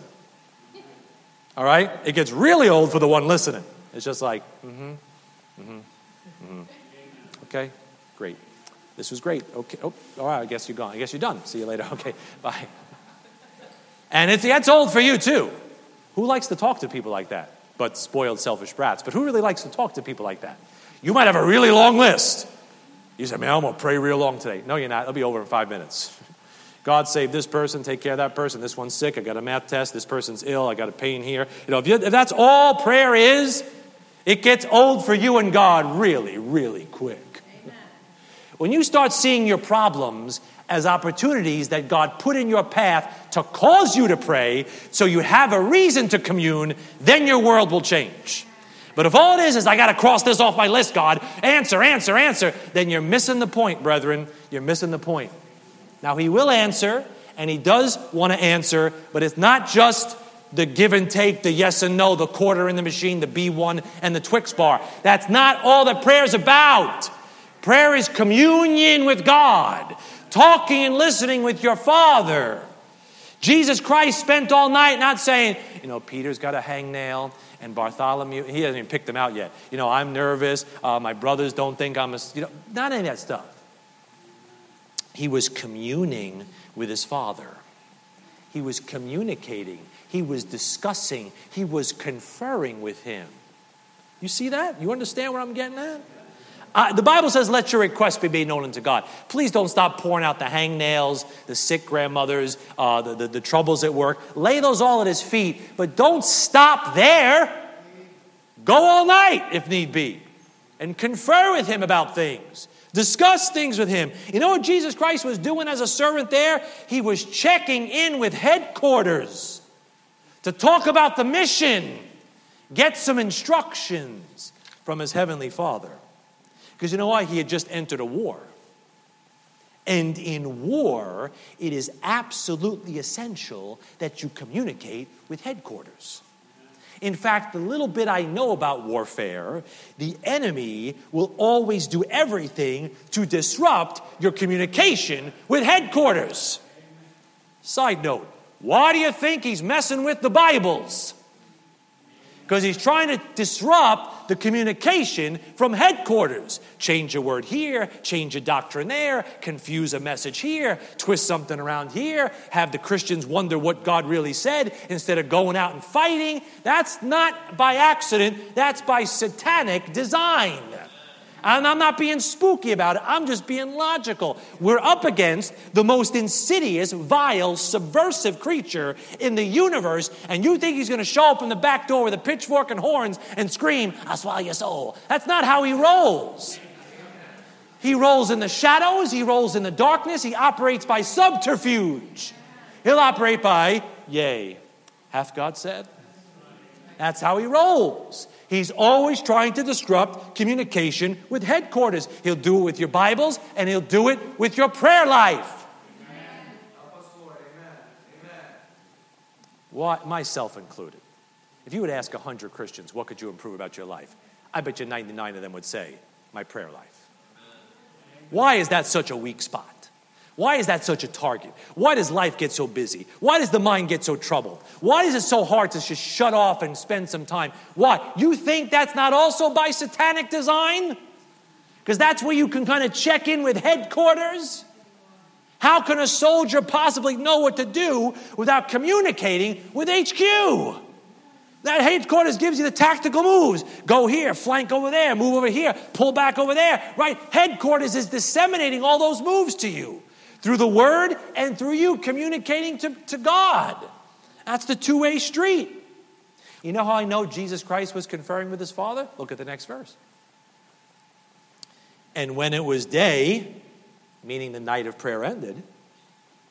All right, it gets really old for the one listening. It's just like, mm-hmm, mm-hmm, mm-hmm. Okay, great. This was great. Okay. Oh, all right. I guess you're gone. I guess you're done. See you later. Okay. Bye. And it's, it's old for you too. Who likes to talk to people like that? But spoiled, selfish brats. But who really likes to talk to people like that? You might have a really long list. You say, man, I'm going to pray real long today. No, you're not. It'll be over in five minutes. God save this person, take care of that person. This one's sick. I got a math test. This person's ill. I got a pain here. You know, if, you, if that's all prayer is, it gets old for you and God really, really quick. When you start seeing your problems as opportunities that God put in your path to cause you to pray so you have a reason to commune, then your world will change. But if all it is is, I got to cross this off my list, God, answer, answer, answer, then you're missing the point, brethren. You're missing the point. Now, He will answer, and He does want to answer, but it's not just the give and take, the yes and no, the quarter in the machine, the B1, and the Twix bar. That's not all that prayer's about. Prayer is communion with God, talking and listening with your Father. Jesus Christ spent all night not saying, you know, Peter's got a hangnail and Bartholomew, he hasn't even picked them out yet. You know, I'm nervous. Uh, my brothers don't think I'm a, you know, not any of that stuff. He was communing with his Father. He was communicating. He was discussing. He was conferring with him. You see that? You understand what I'm getting at? Uh, the Bible says, let your request be made known unto God. Please don't stop pouring out the hangnails, the sick grandmothers, uh, the, the, the troubles at work. Lay those all at his feet, but don't stop there. Go all night if need be and confer with him about things. Discuss things with him. You know what Jesus Christ was doing as a servant there? He was checking in with headquarters to talk about the mission, get some instructions from his heavenly Father. Because you know why? He had just entered a war. And in war, it is absolutely essential that you communicate with headquarters. In fact, the little bit I know about warfare, the enemy will always do everything to disrupt your communication with headquarters. Side note, why do you think he's messing with the Bibles? Because he's trying to disrupt the communication from headquarters. Change a word here, change a doctrine there, confuse a message here, twist something around here, have the Christians wonder what God really said instead of going out and fighting. That's not by accident, that's by satanic design. And I'm not being spooky about it, I'm just being logical. We're up against the most insidious, vile, subversive creature in the universe, and you think he's gonna show up in the back door with a pitchfork and horns and scream, I'll swallow your soul. That's not how he rolls. He rolls in the shadows, he rolls in the darkness, he operates by subterfuge. He'll operate by, yea, hath God said? That's how he rolls. He's always trying to disrupt communication with headquarters. He'll do it with your Bibles and he'll do it with your prayer life. What, myself included. If you would ask 100 Christians, what could you improve about your life? I bet you 99 of them would say, my prayer life. Why is that such a weak spot? Why is that such a target? Why does life get so busy? Why does the mind get so troubled? Why is it so hard to just shut off and spend some time? Why? You think that's not also by satanic design? Because that's where you can kind of check in with headquarters? How can a soldier possibly know what to do without communicating with HQ? That headquarters gives you the tactical moves. Go here, flank over there, move over here, pull back over there, right? Headquarters is disseminating all those moves to you through the word and through you communicating to, to God. That's the two way street. You know how I know Jesus Christ was conferring with his Father? Look at the next verse. And when it was day, meaning the night of prayer ended,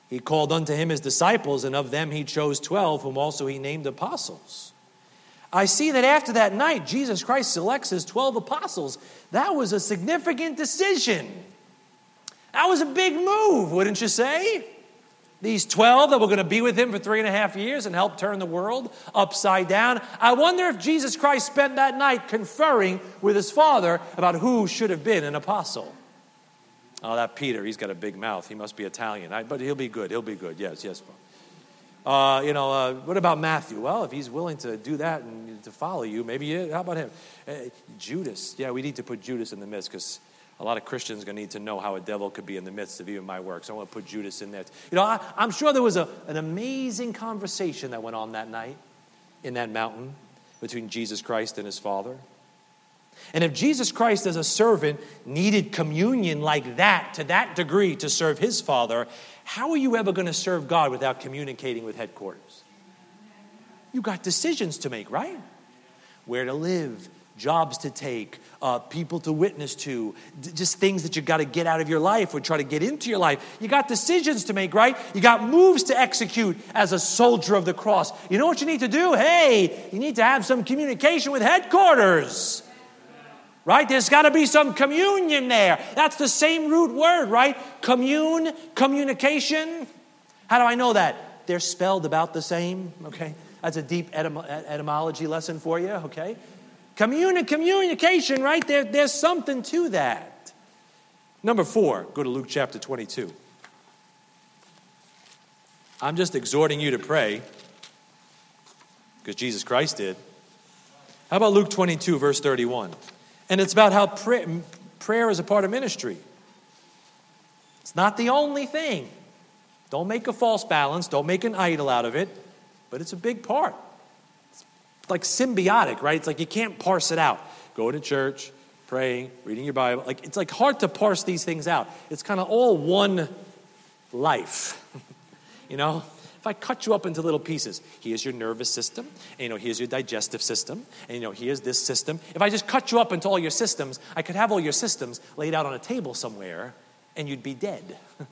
he called unto him his disciples, and of them he chose twelve, whom also he named apostles. I see that after that night, Jesus Christ selects his 12 apostles. That was a significant decision. That was a big move, wouldn't you say? These 12 that were going to be with him for three and a half years and help turn the world upside down. I wonder if Jesus Christ spent that night conferring with his Father about who should have been an apostle. Oh, that Peter, he's got a big mouth. He must be Italian. I, but he'll be good. He'll be good. Yes, yes. Uh, you know, uh, what about Matthew? Well, if he's willing to do that and to follow you, maybe, how about him? Uh, Judas. Yeah, we need to put Judas in the midst because a lot of Christians are going to need to know how a devil could be in the midst of even my work. So I want to put Judas in there. You know, I, am sure there was a, an amazing conversation that went on that night in that mountain between Jesus Christ and his Father. And if Jesus Christ as a servant needed communion like that, to that degree, to serve his Father, how are you ever going to serve God without communicating with headquarters? You got decisions to make, right? Where to live, jobs to take, uh, people to witness to, d- just things that you got to get out of your life or try to get into your life. You got decisions to make, right? You got moves to execute as a soldier of the cross. You know what you need to do? Hey, you need to have some communication with headquarters. Right? There's got to be some communion there. That's the same root word, right? Commune, communication. How do I know that? They're spelled about the same, okay? That's a deep etym- etymology lesson for you, okay? Communi- communication, right? There, there's something to that. Number four, go to Luke chapter 22. I'm just exhorting you to pray because Jesus Christ did. How about Luke 22, verse 31? And it's about how pray, prayer is a part of ministry. It's not the only thing. Don't make a false balance, don't make an idol out of it, but it's a big part like symbiotic, right? It's like you can't parse it out. Going to church, praying, reading your Bible. Like it's like hard to parse these things out. It's kind of all one life. you know? If I cut you up into little pieces, here's your nervous system, and you know, here's your digestive system, and you know, here's this system. If I just cut you up into all your systems, I could have all your systems laid out on a table somewhere, and you'd be dead.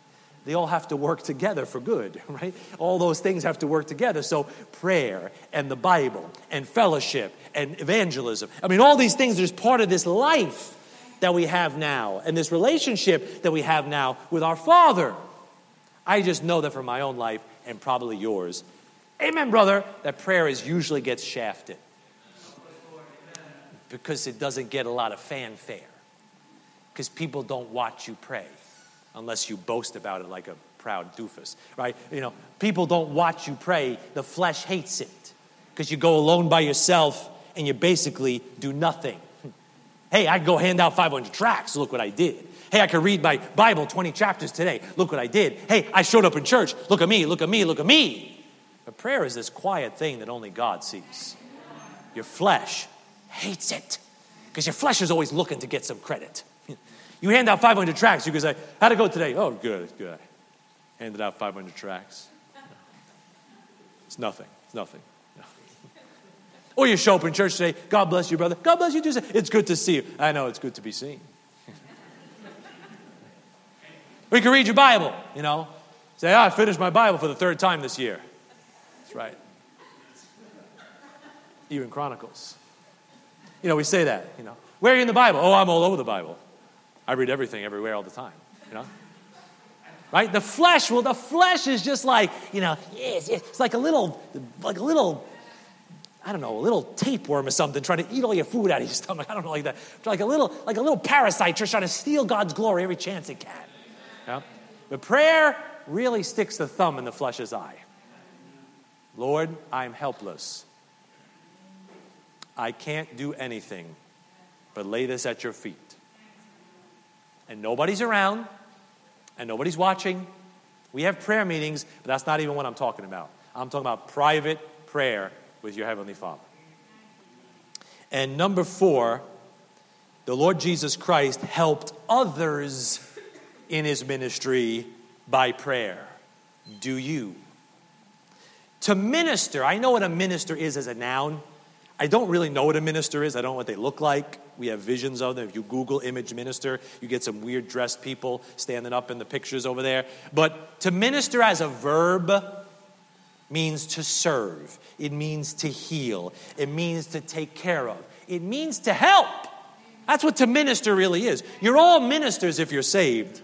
They all have to work together for good, right? All those things have to work together. So, prayer and the Bible and fellowship and evangelism. I mean, all these things are just part of this life that we have now and this relationship that we have now with our Father. I just know that from my own life and probably yours. Amen, brother, that prayer is usually gets shafted because it doesn't get a lot of fanfare because people don't watch you pray unless you boast about it like a proud doofus, right? You know, people don't watch you pray. The flesh hates it because you go alone by yourself and you basically do nothing. Hey, I go hand out 500 tracts. Look what I did. Hey, I could read my Bible 20 chapters today. Look what I did. Hey, I showed up in church. Look at me, look at me, look at me. But prayer is this quiet thing that only God sees. Your flesh hates it because your flesh is always looking to get some credit. You hand out 500 tracts, you can say, How'd it go today? Oh, good, good. Handed out 500 tracts. It's nothing. It's nothing. Or you show up in church today, God bless you, brother. God bless you too. It's good to see you. I know it's good to be seen. we can read your Bible, you know. Say, oh, I finished my Bible for the third time this year. That's right. Even Chronicles. You know, we say that, you know. Where are you in the Bible? Oh, I'm all over the Bible. I read everything everywhere all the time, you know? Right? The flesh, well, the flesh is just like, you know, it's, it's like a little, like a little I don't know, a little tapeworm or something trying to eat all your food out of your stomach. I don't know, like that. Like a little, like a little parasite just trying to steal God's glory every chance it can. Yeah? But prayer really sticks the thumb in the flesh's eye. Lord, I'm helpless. I can't do anything but lay this at your feet. And nobody's around, and nobody's watching. We have prayer meetings, but that's not even what I'm talking about. I'm talking about private prayer with your Heavenly Father. And number four, the Lord Jesus Christ helped others in his ministry by prayer. Do you? To minister, I know what a minister is as a noun. I don't really know what a minister is. I don't know what they look like. We have visions of them. If you Google image minister, you get some weird dressed people standing up in the pictures over there. But to minister as a verb means to serve, it means to heal, it means to take care of, it means to help. That's what to minister really is. You're all ministers if you're saved.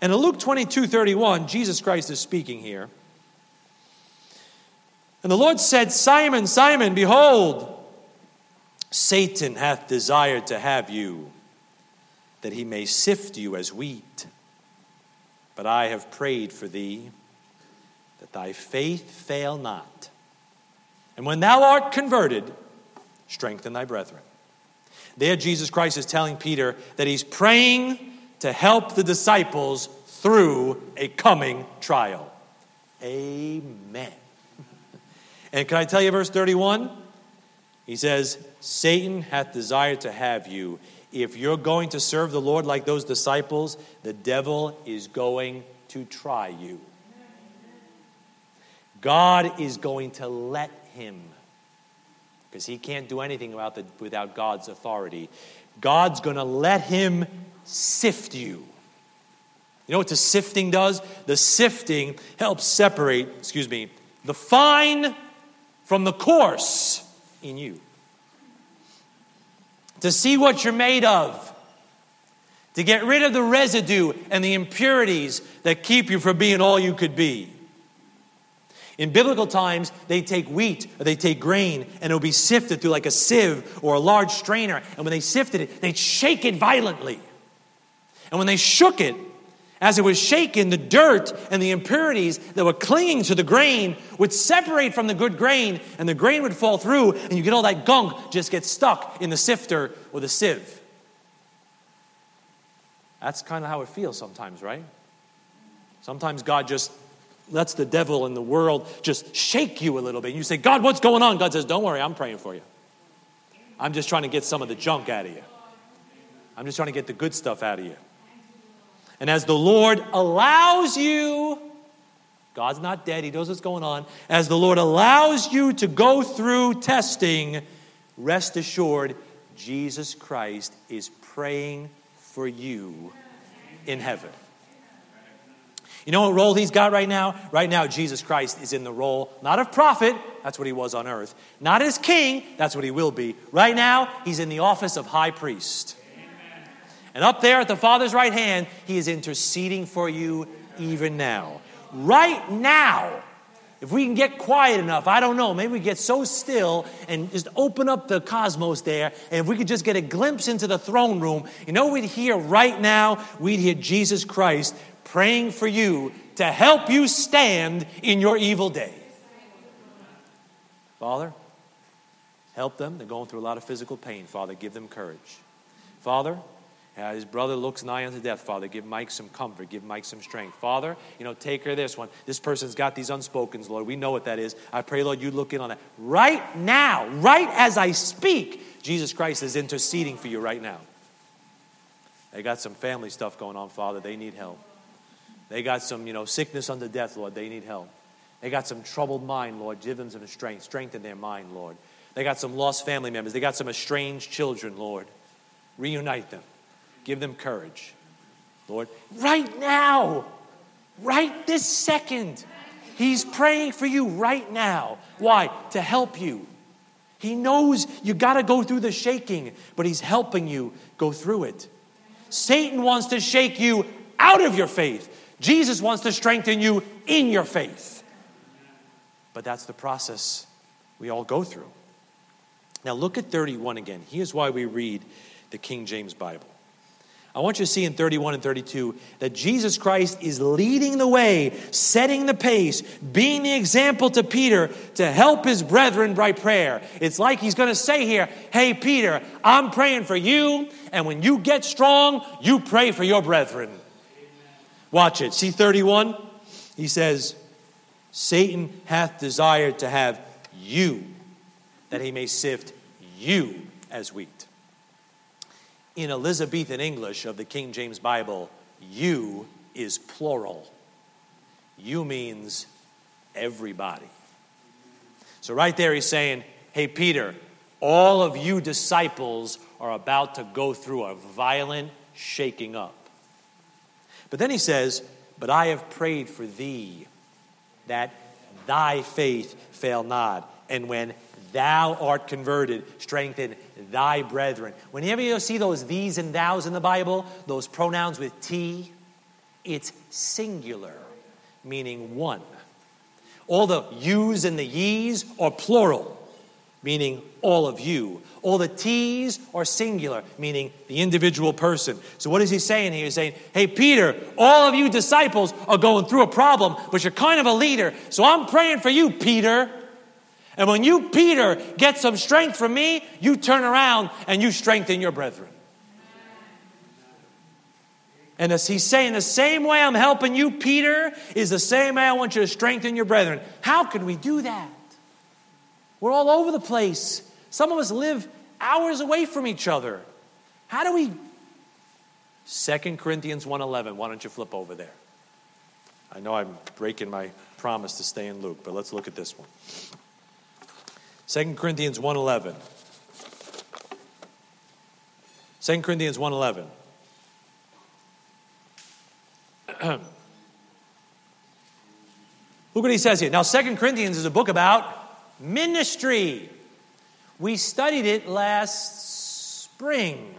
And in Luke 22 31, Jesus Christ is speaking here. And the Lord said, Simon, Simon, behold, Satan hath desired to have you, that he may sift you as wheat. But I have prayed for thee, that thy faith fail not. And when thou art converted, strengthen thy brethren. There, Jesus Christ is telling Peter that he's praying to help the disciples through a coming trial. Amen. And can I tell you, verse 31? He says, Satan hath desired to have you. If you're going to serve the Lord like those disciples, the devil is going to try you. God is going to let him because he can't do anything about the, without God's authority. God's going to let him sift you. You know what the sifting does? The sifting helps separate, excuse me, the fine from the coarse in you. To see what you're made of. To get rid of the residue and the impurities that keep you from being all you could be. In biblical times, they take wheat or they take grain and it'll be sifted through like a sieve or a large strainer. And when they sifted it, they'd shake it violently. And when they shook it, as it was shaken, the dirt and the impurities that were clinging to the grain would separate from the good grain, and the grain would fall through, and you get all that gunk just get stuck in the sifter or the sieve. That's kind of how it feels sometimes, right? Sometimes God just lets the devil and the world just shake you a little bit. And you say, God, what's going on? God says, Don't worry, I'm praying for you. I'm just trying to get some of the junk out of you. I'm just trying to get the good stuff out of you. And as the Lord allows you, God's not dead, He knows what's going on. As the Lord allows you to go through testing, rest assured, Jesus Christ is praying for you in heaven. You know what role he's got right now? Right now, Jesus Christ is in the role not of prophet, that's what he was on earth, not as king, that's what he will be. Right now, he's in the office of high priest. And up there at the Father's right hand, He is interceding for you even now. Right now, if we can get quiet enough, I don't know, maybe we get so still and just open up the cosmos there, and if we could just get a glimpse into the throne room, you know we'd hear right now? We'd hear Jesus Christ praying for you to help you stand in your evil day. Father, help them. They're going through a lot of physical pain. Father, give them courage. Father, uh, his brother looks nigh unto death, Father. Give Mike some comfort. Give Mike some strength. Father, you know, take care of this one. This person's got these unspokens, Lord. We know what that is. I pray, Lord, you look in on that. Right now, right as I speak, Jesus Christ is interceding for you right now. They got some family stuff going on, Father. They need help. They got some, you know, sickness unto death, Lord. They need help. They got some troubled mind, Lord. Give them some strength. Strengthen their mind, Lord. They got some lost family members. They got some estranged children, Lord. Reunite them. Give them courage. Lord, right now, right this second, He's praying for you right now. Why? To help you. He knows you got to go through the shaking, but He's helping you go through it. Satan wants to shake you out of your faith. Jesus wants to strengthen you in your faith. But that's the process we all go through. Now look at 31 again. Here's why we read the King James Bible. I want you to see in 31 and 32 that Jesus Christ is leading the way, setting the pace, being the example to Peter to help his brethren by prayer. It's like he's going to say here, Hey, Peter, I'm praying for you, and when you get strong, you pray for your brethren. Watch it. See 31? He says, Satan hath desired to have you, that he may sift you as wheat in Elizabethan English of the King James Bible, you is plural. You means everybody. So, right there, he's saying, Hey, Peter, all of you disciples are about to go through a violent shaking up. But then he says, But I have prayed for thee that thy faith fail not. And when thou art converted, strengthen thy brethren. Whenever you see those these and thous in the Bible, those pronouns with T, it's singular, meaning one. All the yous and the ye's are plural, meaning all of you. All the T's are singular, meaning the individual person. So, what is he saying here? He's saying, Hey, Peter, all of you disciples are going through a problem, but you're kind of a leader. So, I'm praying for you, Peter. And when you, Peter, get some strength from me, you turn around and you strengthen your brethren. And as he's saying, the same way I'm helping you, Peter, is the same way I want you to strengthen your brethren. How can we do that? We're all over the place. Some of us live hours away from each other. How do we? 2 Corinthians 1.11. Why don't you flip over there? I know I'm breaking my promise to stay in Luke, but let's look at this one. 2 Corinthians 1.11. 2 Corinthians 1.11. Look what he says here. Now, 2 Corinthians is a book about ministry. We studied it last spring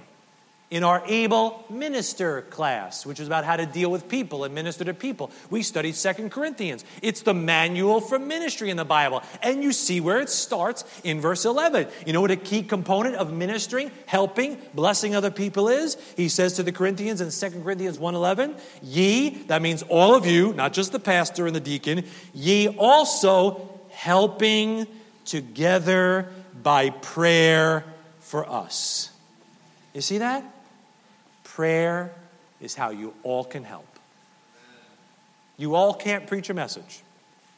in our able minister class, which was about how to deal with people and minister to people. We studied Second Corinthians. It's the manual for ministry in the Bible. And you see where it starts in verse 11. You know what a key component of ministering, helping, blessing other people is? He says to the Corinthians in Second Corinthians 1:11, "Ye, that means all of you, not just the pastor and the deacon, ye also helping together by prayer for us." You see that? Prayer is how you all can help. You all can't preach a message.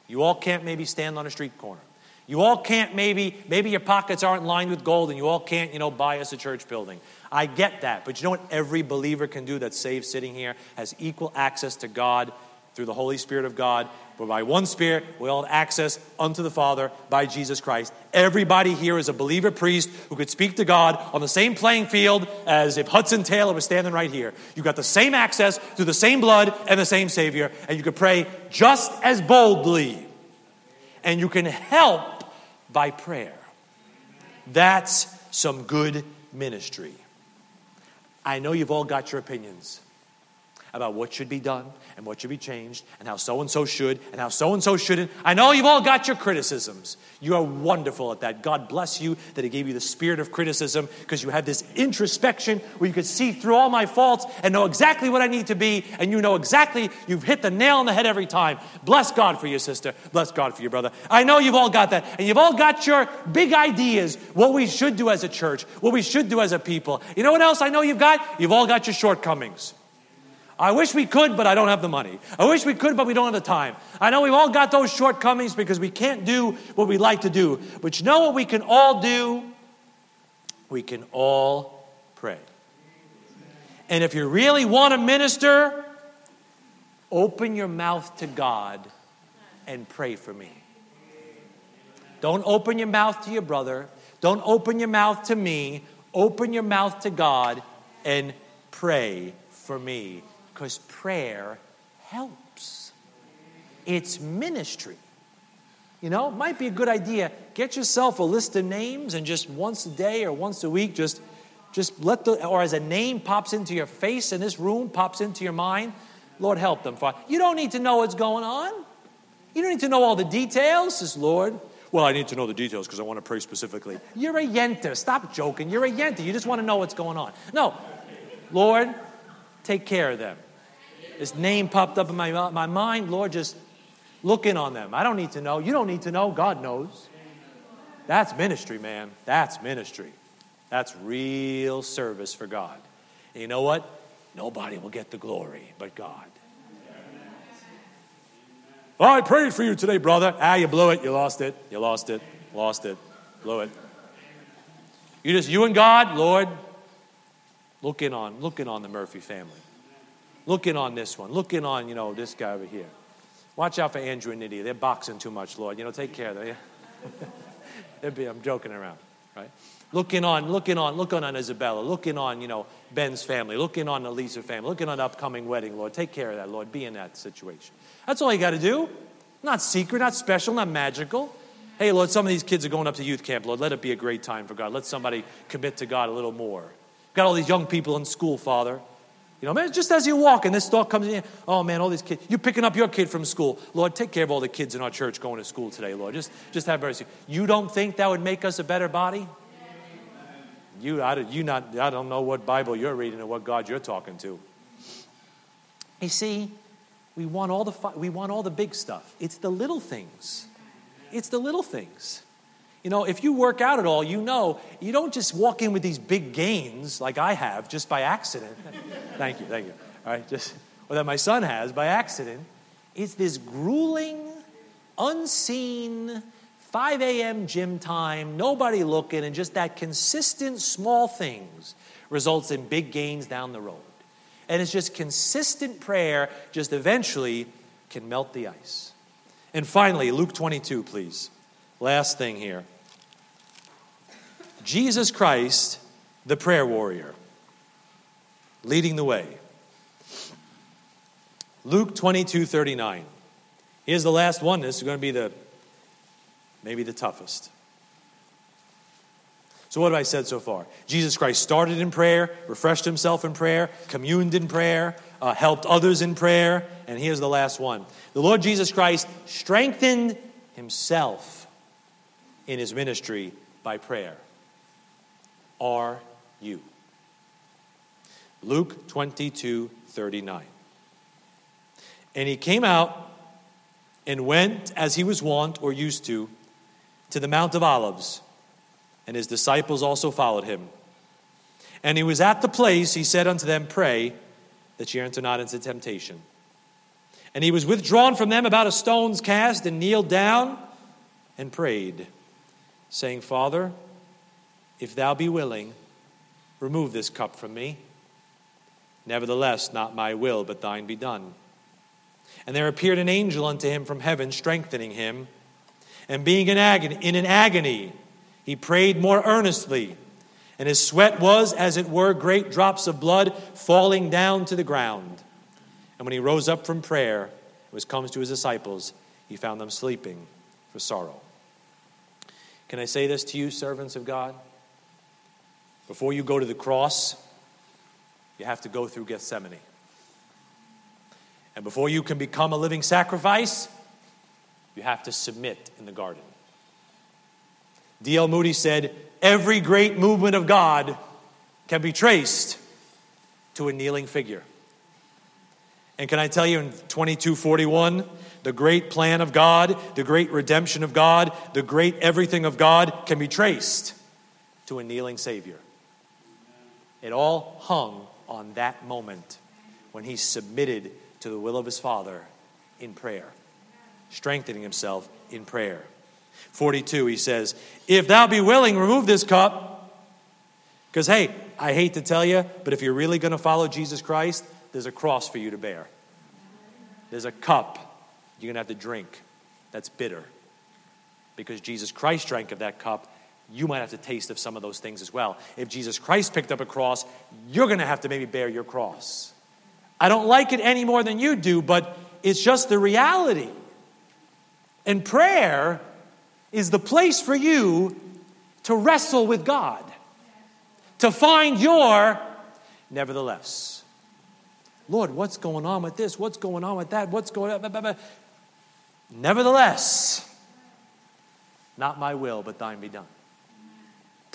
You all can't maybe stand on a street corner. You all can't maybe, maybe your pockets aren't lined with gold and you all can't, you know, buy us a church building. I get that. But you know what every believer can do that's saved sitting here? Has equal access to God through the Holy Spirit of God. But by one Spirit, we all have access unto the Father by Jesus Christ. Everybody here is a believer priest who could speak to God on the same playing field as if Hudson Taylor was standing right here. You got the same access through the same blood and the same Savior, and you could pray just as boldly. And you can help by prayer. That's some good ministry. I know you've all got your opinions about what should be done and what should be changed and how so and so should and how so and so shouldn't. I know you've all got your criticisms. You are wonderful at that. God bless you that He gave you the spirit of criticism because you had this introspection where you could see through all my faults and know exactly what I need to be, and you know exactly you've hit the nail on the head every time. Bless God for your sister. Bless God for your brother. I know you've all got that, and you've all got your big ideas what we should do as a church, what we should do as a people. You know what else I know you've got? You've all got your shortcomings. I wish we could, but I don't have the money. I wish we could, but we don't have the time. I know we've all got those shortcomings because we can't do what we like to do. But you know what we can all do? We can all pray. And if you really want to minister, open your mouth to God and pray for me. Don't open your mouth to your brother. Don't open your mouth to me. Open your mouth to God and pray for me because prayer helps. It's ministry. You know, it might be a good idea. Get yourself a list of names and just once a day or once a week, just just let the or as a name pops into your face in this room, pops into your mind, Lord help them. Father. You don't need to know what's going on. You don't need to know all the details. says Lord, well, I need to know the details because I want to pray specifically. You're a yenta. Stop joking. You're a yenta. You just want to know what's going on. No. Lord, take care of them. This name popped up in my, my mind. Lord, just look in on them. I don't need to know. You don't need to know. God knows. That's ministry, man. That's ministry. That's real service for God. And you know what? Nobody will get the glory but God. Oh, I prayed for you today, brother. Ah, you blew it. You lost it. You lost it. Lost it. Blew it. You just, you and God, Lord, looking on, looking on the Murphy family. Looking on this one. Looking on, you know, this guy over here. Watch out for Andrew and Nydia. They're boxing too much, Lord. You know, take care of them. Yeah? I'm joking around, right? Looking on, looking on, looking on Isabella, looking on, you know, Ben's family, looking on the Lisa family, looking on the upcoming wedding, Lord. Take care of that, Lord. Be in that situation. That's all you got to do. Not secret, not special, not magical. Hey, Lord, some of these kids are going up to youth camp, Lord. Let it be a great time for God. Let somebody commit to God a little more. Got all these young people in school, Father. You know, man, just as you walk and this thought comes in, oh man, all these kids, you're picking up your kid from school. Lord, take care of all the kids in our church going to school today, Lord. Just, just have mercy. You don't think that would make us a better body? You, I, you not, I don't know what Bible you're reading or what God you're talking to. You see, we want all the, we want all the big stuff. It's the little things. It's the little things. You know, if you work out at all, you know you don't just walk in with these big gains like I have just by accident. thank you, thank you. All right, just or that my son has by accident. It's this grueling, unseen, 5 a.m. gym time, nobody looking, and just that consistent small things results in big gains down the road. And it's just consistent prayer, just eventually can melt the ice. And finally, Luke 22, please. Last thing here Jesus Christ, the prayer warrior, leading the way. Luke 22 39. Here's the last one. This is going to be the maybe the toughest. So, what have I said so far? Jesus Christ started in prayer, refreshed himself in prayer, communed in prayer, uh, helped others in prayer, and here's the last one. The Lord Jesus Christ strengthened himself in his ministry by prayer. Are you? Luke 22 39. And he came out and went as he was wont or used to to the Mount of Olives, and his disciples also followed him. And he was at the place, he said unto them, Pray that ye enter not into temptation. And he was withdrawn from them about a stone's cast, and kneeled down and prayed, saying, Father, if thou be willing, remove this cup from me. Nevertheless, not my will, but thine be done. And there appeared an angel unto him from heaven, strengthening him. And being in, agony, in an agony, he prayed more earnestly, and his sweat was, as it were, great drops of blood falling down to the ground. And when he rose up from prayer, was comes to his disciples, he found them sleeping for sorrow. Can I say this to you, servants of God? Before you go to the cross, you have to go through Gethsemane. And before you can become a living sacrifice, you have to submit in the garden. D.L. Moody said, Every great movement of God can be traced to a kneeling figure. And can I tell you in 2241, the great plan of God, the great redemption of God, the great everything of God can be traced to a kneeling Savior. It all hung on that moment when he submitted to the will of his Father in prayer strengthening himself in prayer. 42, he says, If thou be willing, remove this cup. Because, hey, I hate to tell you, but if you're really going to follow Jesus Christ, there's a cross for you to bear. There's a cup you're going to have to drink that's bitter. Because Jesus Christ drank of that cup, you might have to taste of some of those things as well. If Jesus Christ picked up a cross, you're going to have to maybe bear your cross. I don't like it any more than you do, but it's just the reality. And prayer is the place for you to wrestle with God, to find your nevertheless. Lord, what's going on with this? What's going on with that? What's going on? Nevertheless, Not my will, but thine be done.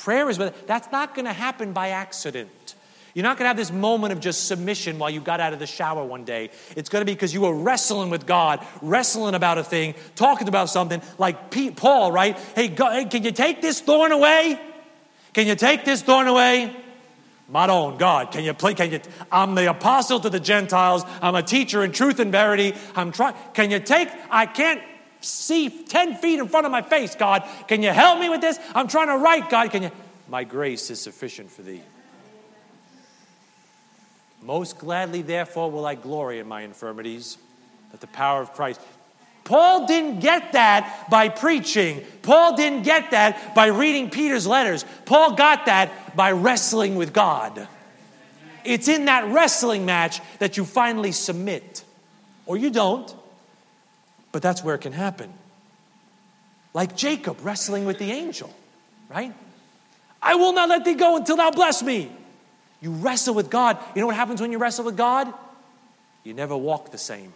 Prayer is, but that's not going to happen by accident. You're not going to have this moment of just submission while you got out of the shower one day. It's going to be because you were wrestling with God, wrestling about a thing, talking about something like Pete, Paul, right? Hey, God, can you take this thorn away? Can you take this thorn away? My own God, can you play? Can you? I'm the apostle to the Gentiles. I'm a teacher in truth and verity. I'm trying. Can you take? I can't see 10 feet in front of my face, God. Can you help me with this? I'm trying to write, God. Can you? My grace is sufficient for thee. Most gladly, therefore, will I glory in my infirmities, that the power of Christ. Paul didn't get that by preaching. Paul didn't get that by reading Peter's letters. Paul got that by wrestling with God. It's in that wrestling match that you finally submit. Or you don't. But that's where it can happen. Like Jacob wrestling with the angel, right? I will not let thee go until thou bless me. You wrestle with God. You know what happens when you wrestle with God? You never walk the same.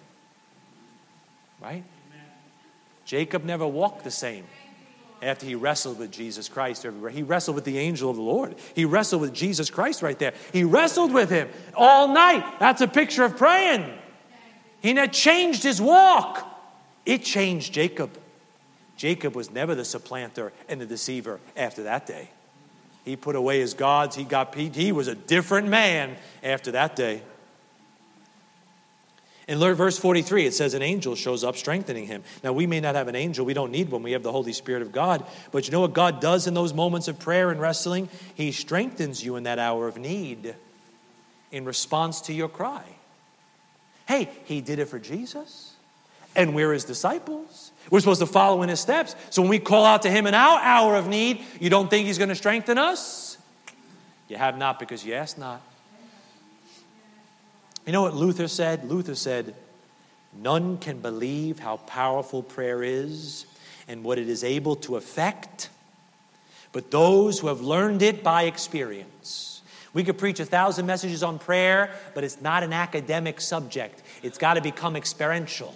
Right? Amen. Jacob never walked the same after he wrestled with Jesus Christ everywhere. He wrestled with the angel of the Lord. He wrestled with Jesus Christ right there. He wrestled with him all night. That's a picture of praying. He had changed his walk. It changed Jacob. Jacob was never the supplanter and the deceiver after that day. He put away his gods. He got he was a different man after that day. In verse 43, it says an angel shows up strengthening him. Now, we may not have an angel. We don't need one. We have the Holy Spirit of God. But you know what God does in those moments of prayer and wrestling? He strengthens you in that hour of need in response to your cry. Hey, He did it for Jesus and we're his disciples. We're supposed to follow in his steps. So when we call out to him in our hour of need, you don't think he's going to strengthen us? You have not because you ask not. You know what Luther said? Luther said, None can believe how powerful prayer is and what it is able to effect, but those who have learned it by experience. We could preach a thousand messages on prayer, but it's not an academic subject. It's got to become experiential.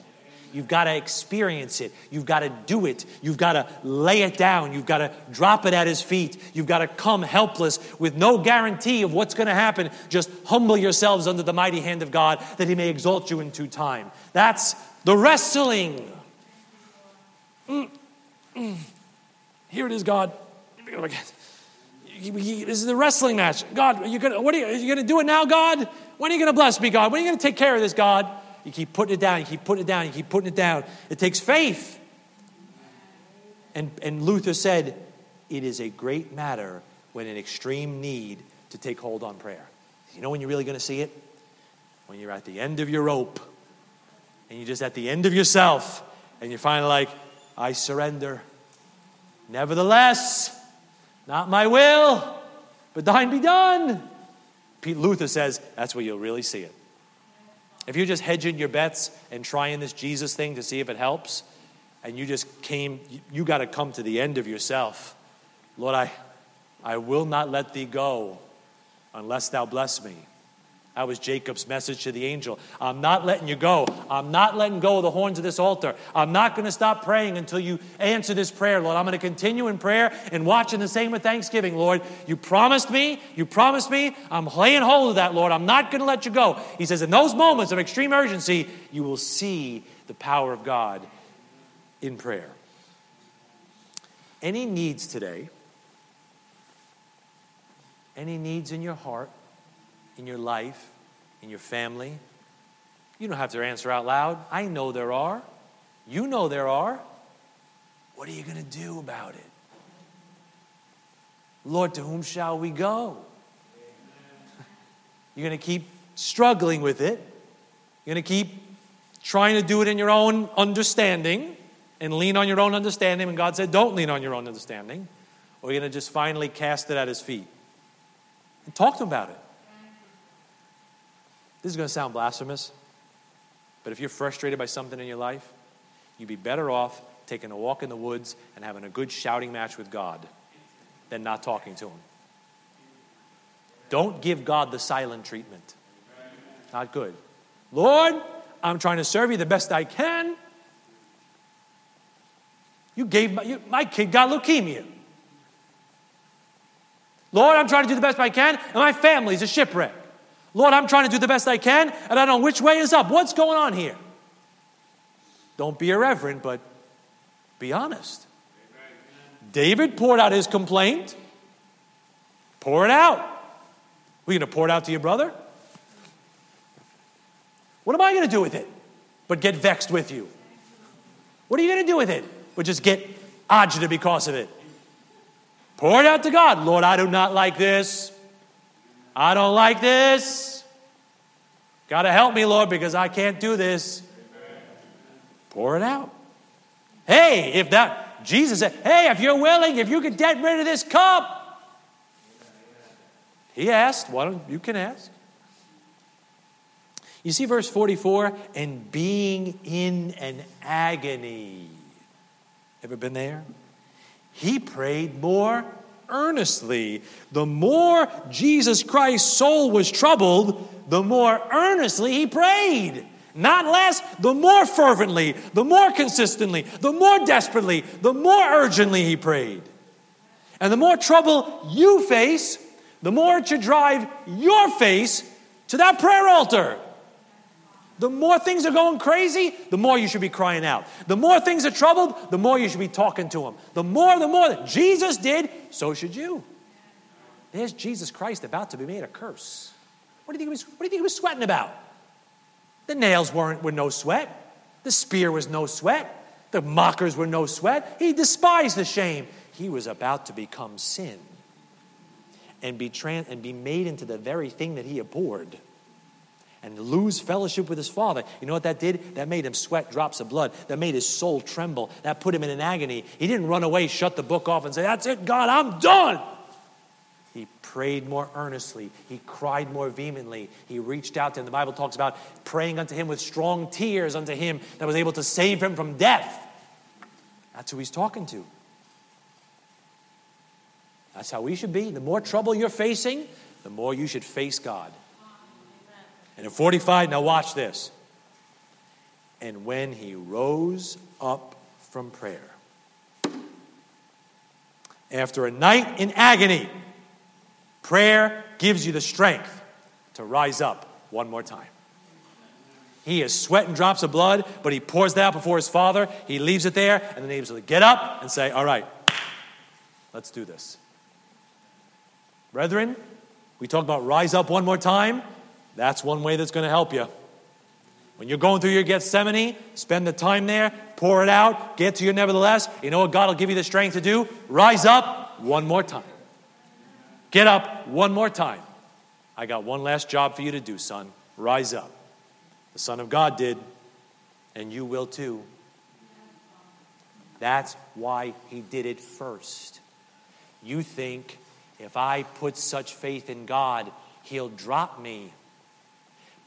You've got to experience it. You've got to do it. You've got to lay it down. You've got to drop it at his feet. You've got to come helpless with no guarantee of what's going to happen. Just humble yourselves under the mighty hand of God that he may exalt you in due time. That's the wrestling. Mm, mm. Here it is, God. This is the wrestling match. God, are you gonna, what are you, are you going to do it now, God? When are you going to bless me, God? When are you going to take care of this, God? You keep putting it down, you keep putting it down, you keep putting it down. It takes faith. And, and Luther said, it is a great matter when in extreme need to take hold on prayer. You know when you're really going to see it? When you're at the end of your rope and you're just at the end of yourself and you're finally like, I surrender. Nevertheless, not my will, but thine be done. Pete Luther says that's where you'll really see it. If you're just hedging your bets and trying this Jesus thing to see if it helps, and you just came, you, got to come to the end of yourself. Lord, I, I will not let thee go unless thou bless me. That was Jacob's message to the angel. I'm not letting you go. I'm not letting go of the horns of this altar. I'm not going to stop praying until you answer this prayer, Lord. I'm going to continue in prayer and watching the same with thanksgiving, Lord. You promised me. You promised me. I'm laying hold of that, Lord. I'm not going to let you go. He says, in those moments of extreme urgency, you will see the power of God in prayer. Any needs today? Any needs in your heart? In your life, in your family. You don't have to answer out loud. I know there are. You know there are. What are you going to do about it? Lord, to whom shall we go? You're going to keep struggling with it. You're going to keep trying to do it in your own understanding and lean on your own understanding. And God said, don't lean on your own understanding. Or you're going to just finally cast it at His feet and talk to Him about it. This is going to sound blasphemous, but if you're frustrated by something in your life, you'd be better off taking a walk in the woods and having a good shouting match with God than not talking to Him. Don't give God the silent treatment. Not good. Lord, I'm trying to serve you the best I can. You gave my, you, my kid got leukemia. Lord, I'm trying to do the best I can, and my family's a shipwreck. Lord, I'm trying to do the best I can, and I don't know which way is up. What's going on here? Don't be irreverent, but be honest. David poured out his complaint. Pour it out. Are you going to pour it out to your brother? What am I going to do with it? But get vexed with you. What are you going to do with it? But just get agita because of it. Pour it out to God. Lord, I do not like this. I don't like this. Got to help me, Lord, because I can't do this. Pour it out. Hey, if that, Jesus said, hey, if you're willing, if you could get rid of this cup. He asked, why don't you can ask? You see verse 44 and being in an agony. Ever been there? He prayed more earnestly. The more Jesus Christ's soul was troubled, the more earnestly he prayed. Not less, the more fervently, the more consistently, the more desperately, the more urgently he prayed. And the more trouble you face, the more it should drive your face to that prayer altar. The more things are going crazy, the more you should be crying out. The more things are troubled, the more you should be talking to Him. The more, the more that Jesus did, so should you. There's Jesus Christ about to be made a curse. What do you think he was, what do you think he was sweating about? The nails weren't, were no sweat. The spear was no sweat. The mockers were no sweat. He despised the shame. He was about to become sin and be, trans- and be made into the very thing that he abhorred and lose fellowship with his father. You know what that did? That made him sweat drops of blood. That made his soul tremble. That put him in an agony. He didn't run away, shut the book off, and say, That's it, God, I'm done. He prayed more earnestly. He cried more vehemently. He reached out to him. The Bible talks about praying unto him with strong tears unto him that was able to save him from death. That's who he's talking to. That's how we should be. The more trouble you're facing, the more you should face God. And in 45, now watch this. And when he rose up from prayer, after a night in agony, prayer gives you the strength to rise up one more time. He is sweating drops of blood, but he pours that out before his father. He leaves it there, and then he's to get up and say, All right, let's do this. Brethren, we talk about rise up one more time. That's one way that's going to help you. When you're going through your Gethsemane, spend the time there, pour it out, get to your nevertheless. You know what God will give you the strength to do? Rise up one more time. Get up one more time. I got one last job for you to do, son. Rise up. The Son of God did, and you will too. That's why he did it first. You think if I put such faith in God, he'll drop me.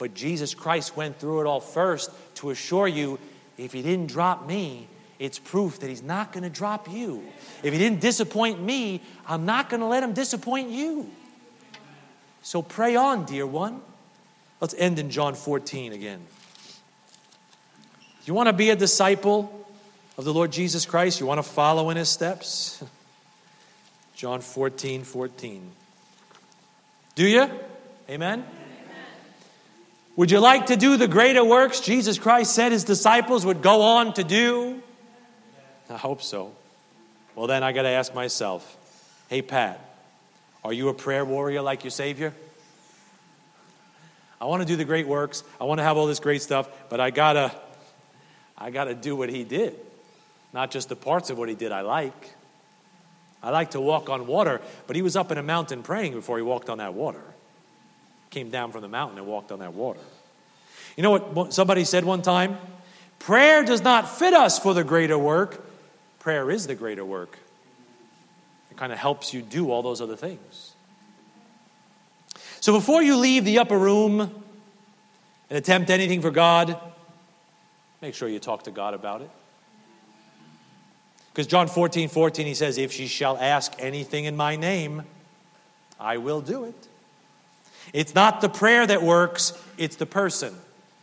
But Jesus Christ went through it all first to assure you if he didn't drop me, it's proof that he's not going to drop you. If he didn't disappoint me, I'm not going to let him disappoint you. So pray on, dear one. Let's end in John 14 again. You want to be a disciple of the Lord Jesus Christ? You want to follow in his steps? John 14, 14. Do you? Amen? Would you like to do the greater works Jesus Christ said his disciples would go on to do? I hope so. Well, then I got to ask myself hey, Pat, are you a prayer warrior like your Savior? I want to do the great works. I want to have all this great stuff, but I got to I got to do what he did. Not just the parts of what he did I like. I like to walk on water, but he was up in a mountain praying before he walked on that water came down from the mountain and walked on that water. You know what somebody said one time? Prayer does not fit us for the greater work. Prayer is the greater work. It kind of helps you do all those other things. So before you leave the upper room and attempt anything for God, make sure you talk to God about it. Because John 14, 14, he says, If she shall ask anything in my name, I will do it. It's not the prayer that works, it's the person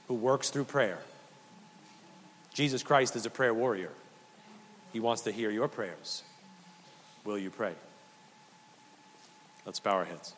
who works through prayer. Jesus Christ is a prayer warrior. He wants to hear your prayers. Will you pray? Let's bow our heads.